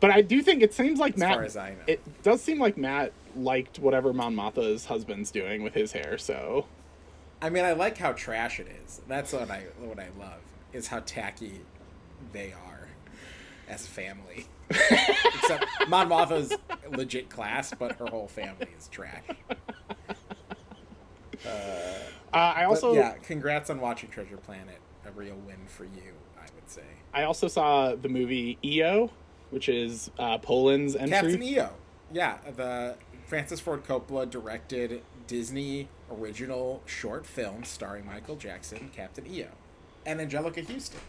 But I do think it seems like As Matt. far as I know. It does seem like Matt liked whatever Mon Mothma's husband's doing with his hair. So I mean, I like how trash it is. That's what I what I love is how tacky they are as a family. Except Mon Mothma's legit class, but her whole family is trash. uh, I But also yeah, congrats on watching Treasure Planet. A real win for you, I would say. I also saw the movie EO, which is uh, Poland's entry. Captain EO. Yeah, the Francis Ford Coppola directed Disney original short film starring Michael Jackson, Captain EO, and Anjelica Huston.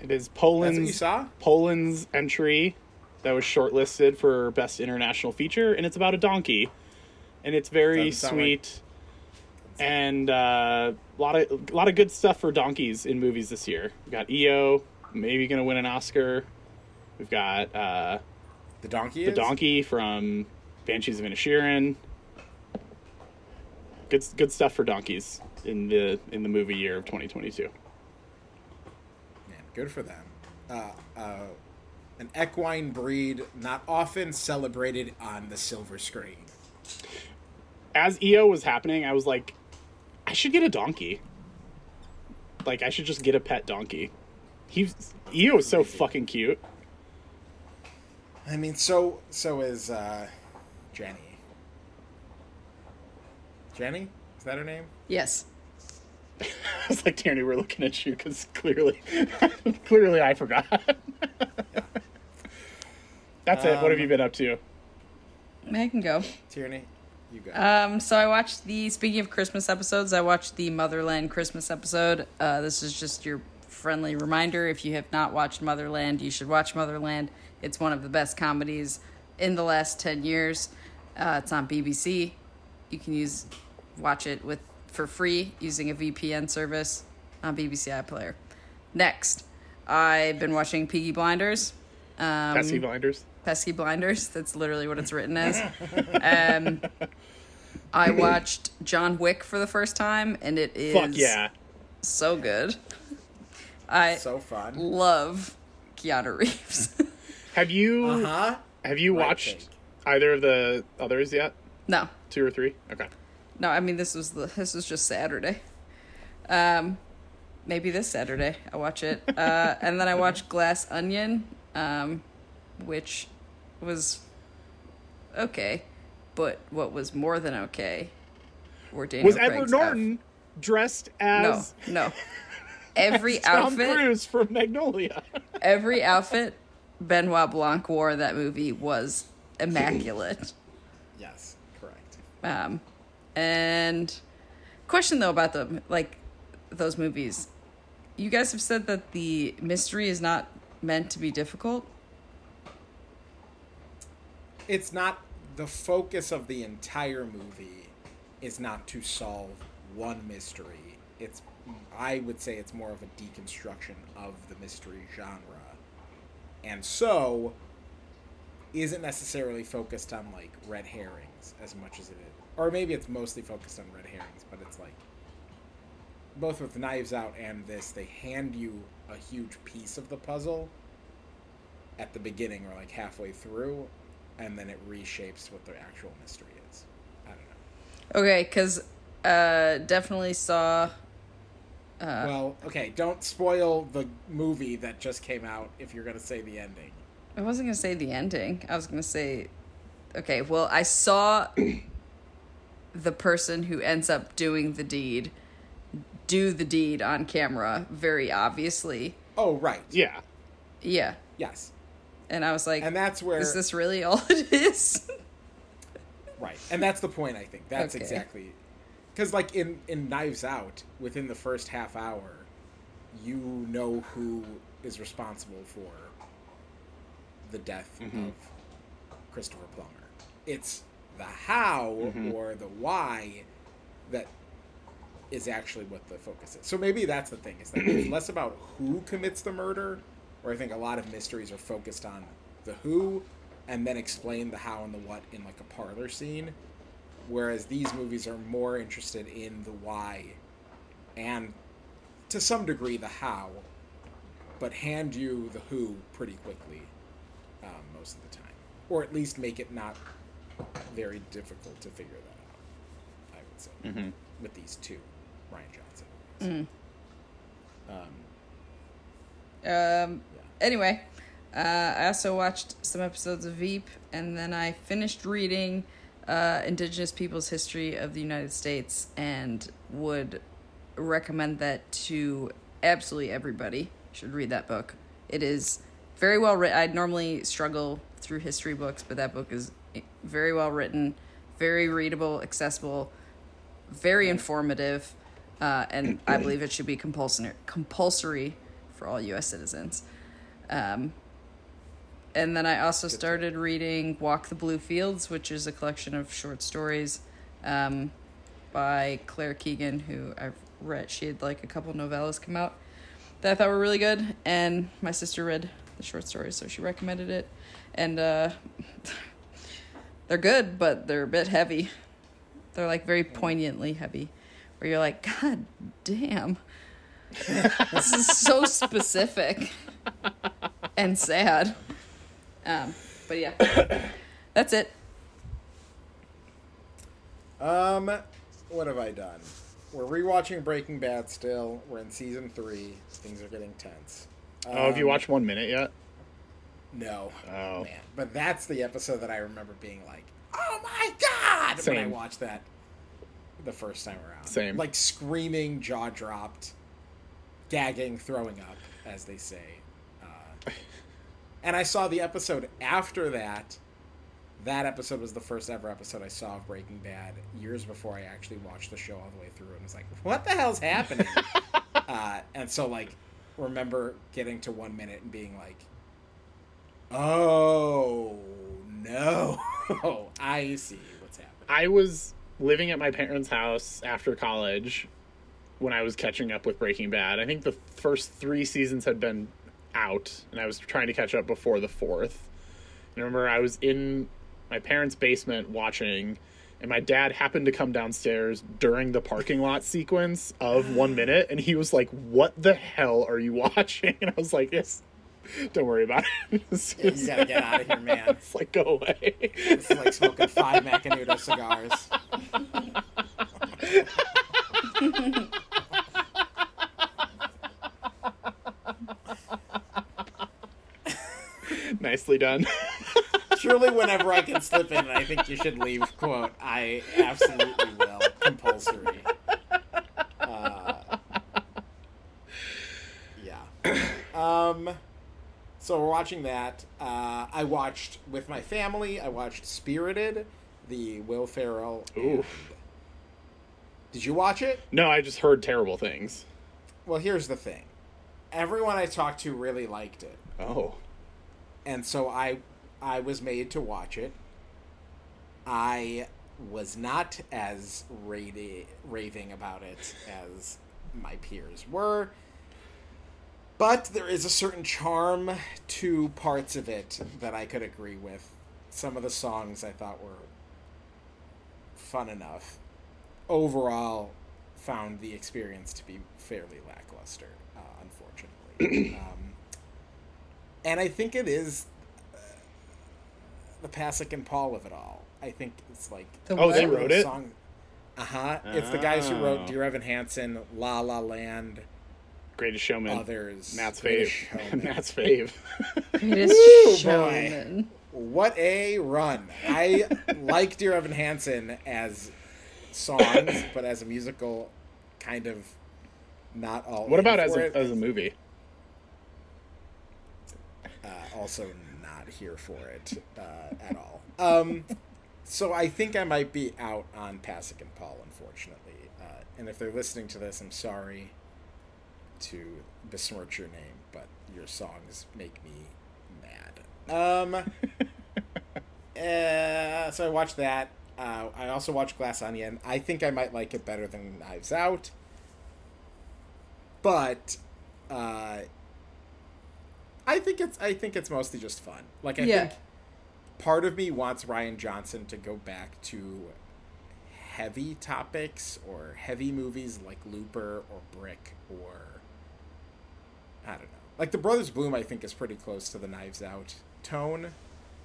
It is Poland's what you saw? Poland's entry that was shortlisted for best international feature, and it's about a donkey, and it's very sweet. and uh, a lot of a lot of good stuff for donkeys in movies this year. We got EO, maybe going to win an Oscar. We've got uh, The donkey the is? donkey from Banshees of Inisherin. Good good stuff for donkeys in the in the movie year of 2022. Man, good for them. Uh, uh, an equine breed not often celebrated on the silver screen. As EO was happening, I was like, I should get a donkey. Like I should just get a pet donkey. He's EO is so fucking cute. I mean, so so is uh, Jenny. Jenny is that her name? Yes. I was like, Tierney, we're looking at you because clearly, clearly I forgot. That's it. What have you been up to? I can go. Tierney, you go. Um, so I watched the speaking of Christmas episodes, I watched the Motherland Christmas episode. Uh, this is just your friendly reminder. If you have not watched Motherland, you should watch Motherland. It's one of the best comedies in the last ten years. Uh, it's on BBC. You can use watch it with for free using a VPN service on BBC iPlayer. Next, I've been watching Peaky Blinders. Um, Pesky Blinders. Pesky Blinders. That's literally what it's written as. Um, I watched John Wick for the first time, and it is Fuck yeah. so good. I so fun. love Keanu Reeves. Have you Uh huh. have you Right watched take. either of the others yet? no, Two or three? Okay. No. I mean, this was the this was just Saturday. Um, maybe this Saturday I watch it, uh, and then I watched Glass Onion, um, which was okay, but what was more than okay wore Daniel Was Edward Craig's Norton dressed as No, no. Every Tom outfit, Cruise from Magnolia? every outfit Benoit Blanc wore in that movie was immaculate. Yes, correct. Um, and question though about the like those movies, you guys have said that the mystery is not meant to be difficult. It's not the focus of the entire movie is not to solve one mystery. It's I would say it's more of a deconstruction of the mystery genre. And so isn't necessarily focused on like red herrings as much as it is. Or maybe it's mostly focused on red herrings, but it's like both with Knives Out and this, they hand you a huge piece of the puzzle at the beginning or like halfway through, and then it reshapes what the actual mystery is. I don't know. Okay, because uh, definitely saw. Uh, well, okay, don't spoil the movie that just came out if you're gonna say the ending. I wasn't gonna say the ending. I was gonna say, okay. Well, I saw the person who ends up doing the deed do the deed on camera very obviously. Oh, right. Yeah. Yeah, Yes. and I was like, And that's where is this really all it is? Right, and that's the point. I think that's Okay. exactly because, like in in Knives Out, within the first half hour, you know who is responsible for the death Mhm. of Christopher Plummer. It's the how Mhm. or the why that is actually what the focus is. So maybe that's the thing is that it's less about who commits the murder, or I think a lot of mysteries are focused on the who and then explain the how and the what in like a parlor scene. Whereas these movies are more interested in the why and to some degree the how, but hand you the who pretty quickly um, most of the time. Or at least make it not very difficult to figure that out, I would say, Mm-hmm. with these two Rian Johnson movies. Mm. Um, Um. yeah. Anyway, uh, I also watched some episodes of Veep, and then I finished reading uh, Indigenous Peoples' History of the United States, and would recommend that to absolutely everybody. Should read that book. It is very well written. I normally struggle through history books, but that book is very well written, very readable, accessible, very informative, uh, and I believe it should be compulsory compulsory for all U.S. citizens. Um, and then I also started reading Walk the Blue Fields, which is a collection of short stories um, by Claire Keegan, who I've read. She had like a couple novellas come out that I thought were really good, and my sister read the short stories, so she recommended it. And uh, they're good, but they're a bit heavy. They're like very poignantly heavy, where you're like, God damn, this is so specific and sad. Um, but yeah, that's it. Um, what have I done? We're rewatching Breaking Bad still. We're in season three. Things are getting tense. Oh, have you Um, watched one minute yet? No. Oh. Man. But that's the episode that I remember being like, oh my god! When I watched that the first time around. Same. Like screaming, jaw dropped, gagging, throwing up, as they say. Uh, and I saw the episode after that. That episode was the first ever episode I saw of Breaking Bad years before I actually watched the show all the way through and was like, what the hell's happening? uh, and so, like, remember getting to one minute and being like, oh, no. I see what's happening. I was living at my parents' house after college when I was catching up with Breaking Bad. I think the first three seasons had been out, and I was trying to catch up before the fourth. And I remember I was in my parents' basement watching, and my dad happened to come downstairs during the parking lot sequence of one minute, and he was like, "What the hell are you watching?" And I was like, "Yes." Don't worry about it. Yeah, you gotta get out of here, man. It's like go away. It's like smoking five Macanudo cigars. Nicely done. Surely, whenever I can slip in, I think you should leave. Quote: I absolutely will. compulsory. Uh, yeah. Um, so we're watching that. Uh, I watched with my family. I watched Spirited, the Will Ferrell. and- Oof. Did you watch it? No, I just heard terrible things. Well, here's the thing. Everyone I talked to really liked it. Oh. and so I I was made to watch it. I was not as radi- raving about it as my peers were, but there is a certain charm to parts of it that I could agree with. Some of the songs I thought were fun enough. Overall, found the experience to be fairly lackluster, uh, unfortunately. um, and I think it is uh, the Pasek and Paul of it all. I think it's like The Oh, they what? wrote it? Song, uh huh. It's the guys who wrote Oh. Dear Evan Hansen, La La Land, Greatest Showman. others. Matt's fave. Showman. Matt's fave. Greatest Woo, boy. What a run! I like Dear Evan Hansen as songs, but as a musical, kind of not all. what about as a, it. as a movie? uh, also not here for it uh, at all. Um, so I think I might be out on Pasek and Paul, unfortunately. Uh, and if they're listening to this, I'm sorry to besmirch your name, but your songs make me mad. Um, uh, so I watched that. Uh, I also watched Glass Onion. I think I might like it better than Knives Out. But uh, I think it's I think it's mostly just fun. Like I Yeah. think part of me wants Rian Johnson to go back to heavy topics or heavy movies like Looper or Brick or I don't know. Like the Brothers Bloom I think is pretty close to the Knives Out tone,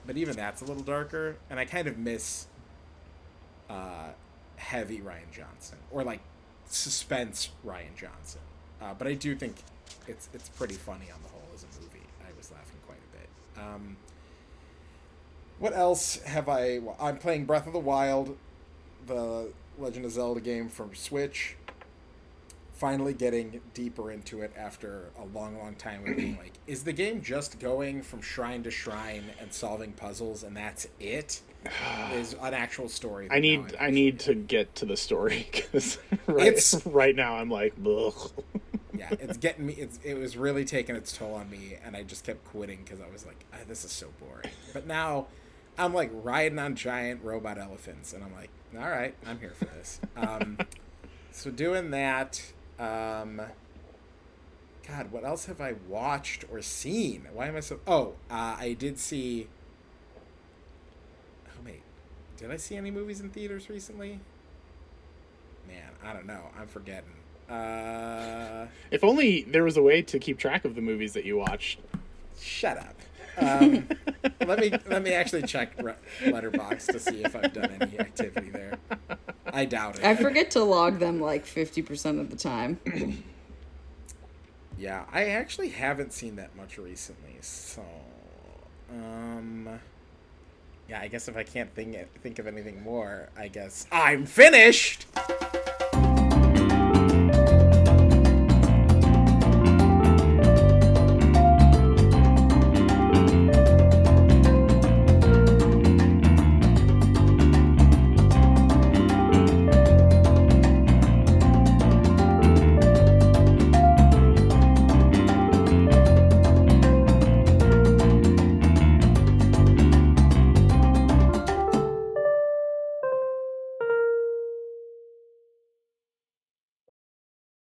but even that's a little darker and I kind of miss uh heavy Rian Johnson or like suspense Rian Johnson. Uh, but I do think it's it's pretty funny on the whole as a movie. I was laughing quite a bit. Um, what else have I? well, I'm playing Breath of the Wild, the Legend of Zelda game from Switch. Finally getting deeper into it after a long, long time of being like, is the game just going from shrine to shrine and solving puzzles and that's it? Is an actual story. I need I'm need to get to the story because right, It's- right now I'm like, ugh. yeah, it's getting me. It's it was really taking its toll on me, and I just kept quitting because I was like, ah, "This is so boring." But now, I'm like riding on giant robot elephants, and I'm like, "All right, I'm here for this." Um, so doing that. Um, God, what else have I watched or seen? Why am I so? Oh, uh, I did see. Oh wait, did I see any movies in theaters recently? Man, I don't know. I'm forgetting. Uh. If only there was a way to keep track of the movies that you watched. Shut up. Um, let me let me actually check Letterboxd to see if I've done any activity there. I doubt it. I forget to log them like 50% of the time. Yeah, I actually haven't seen that much recently. So, um, yeah, I guess if I can't think think of anything more, I guess I'm finished.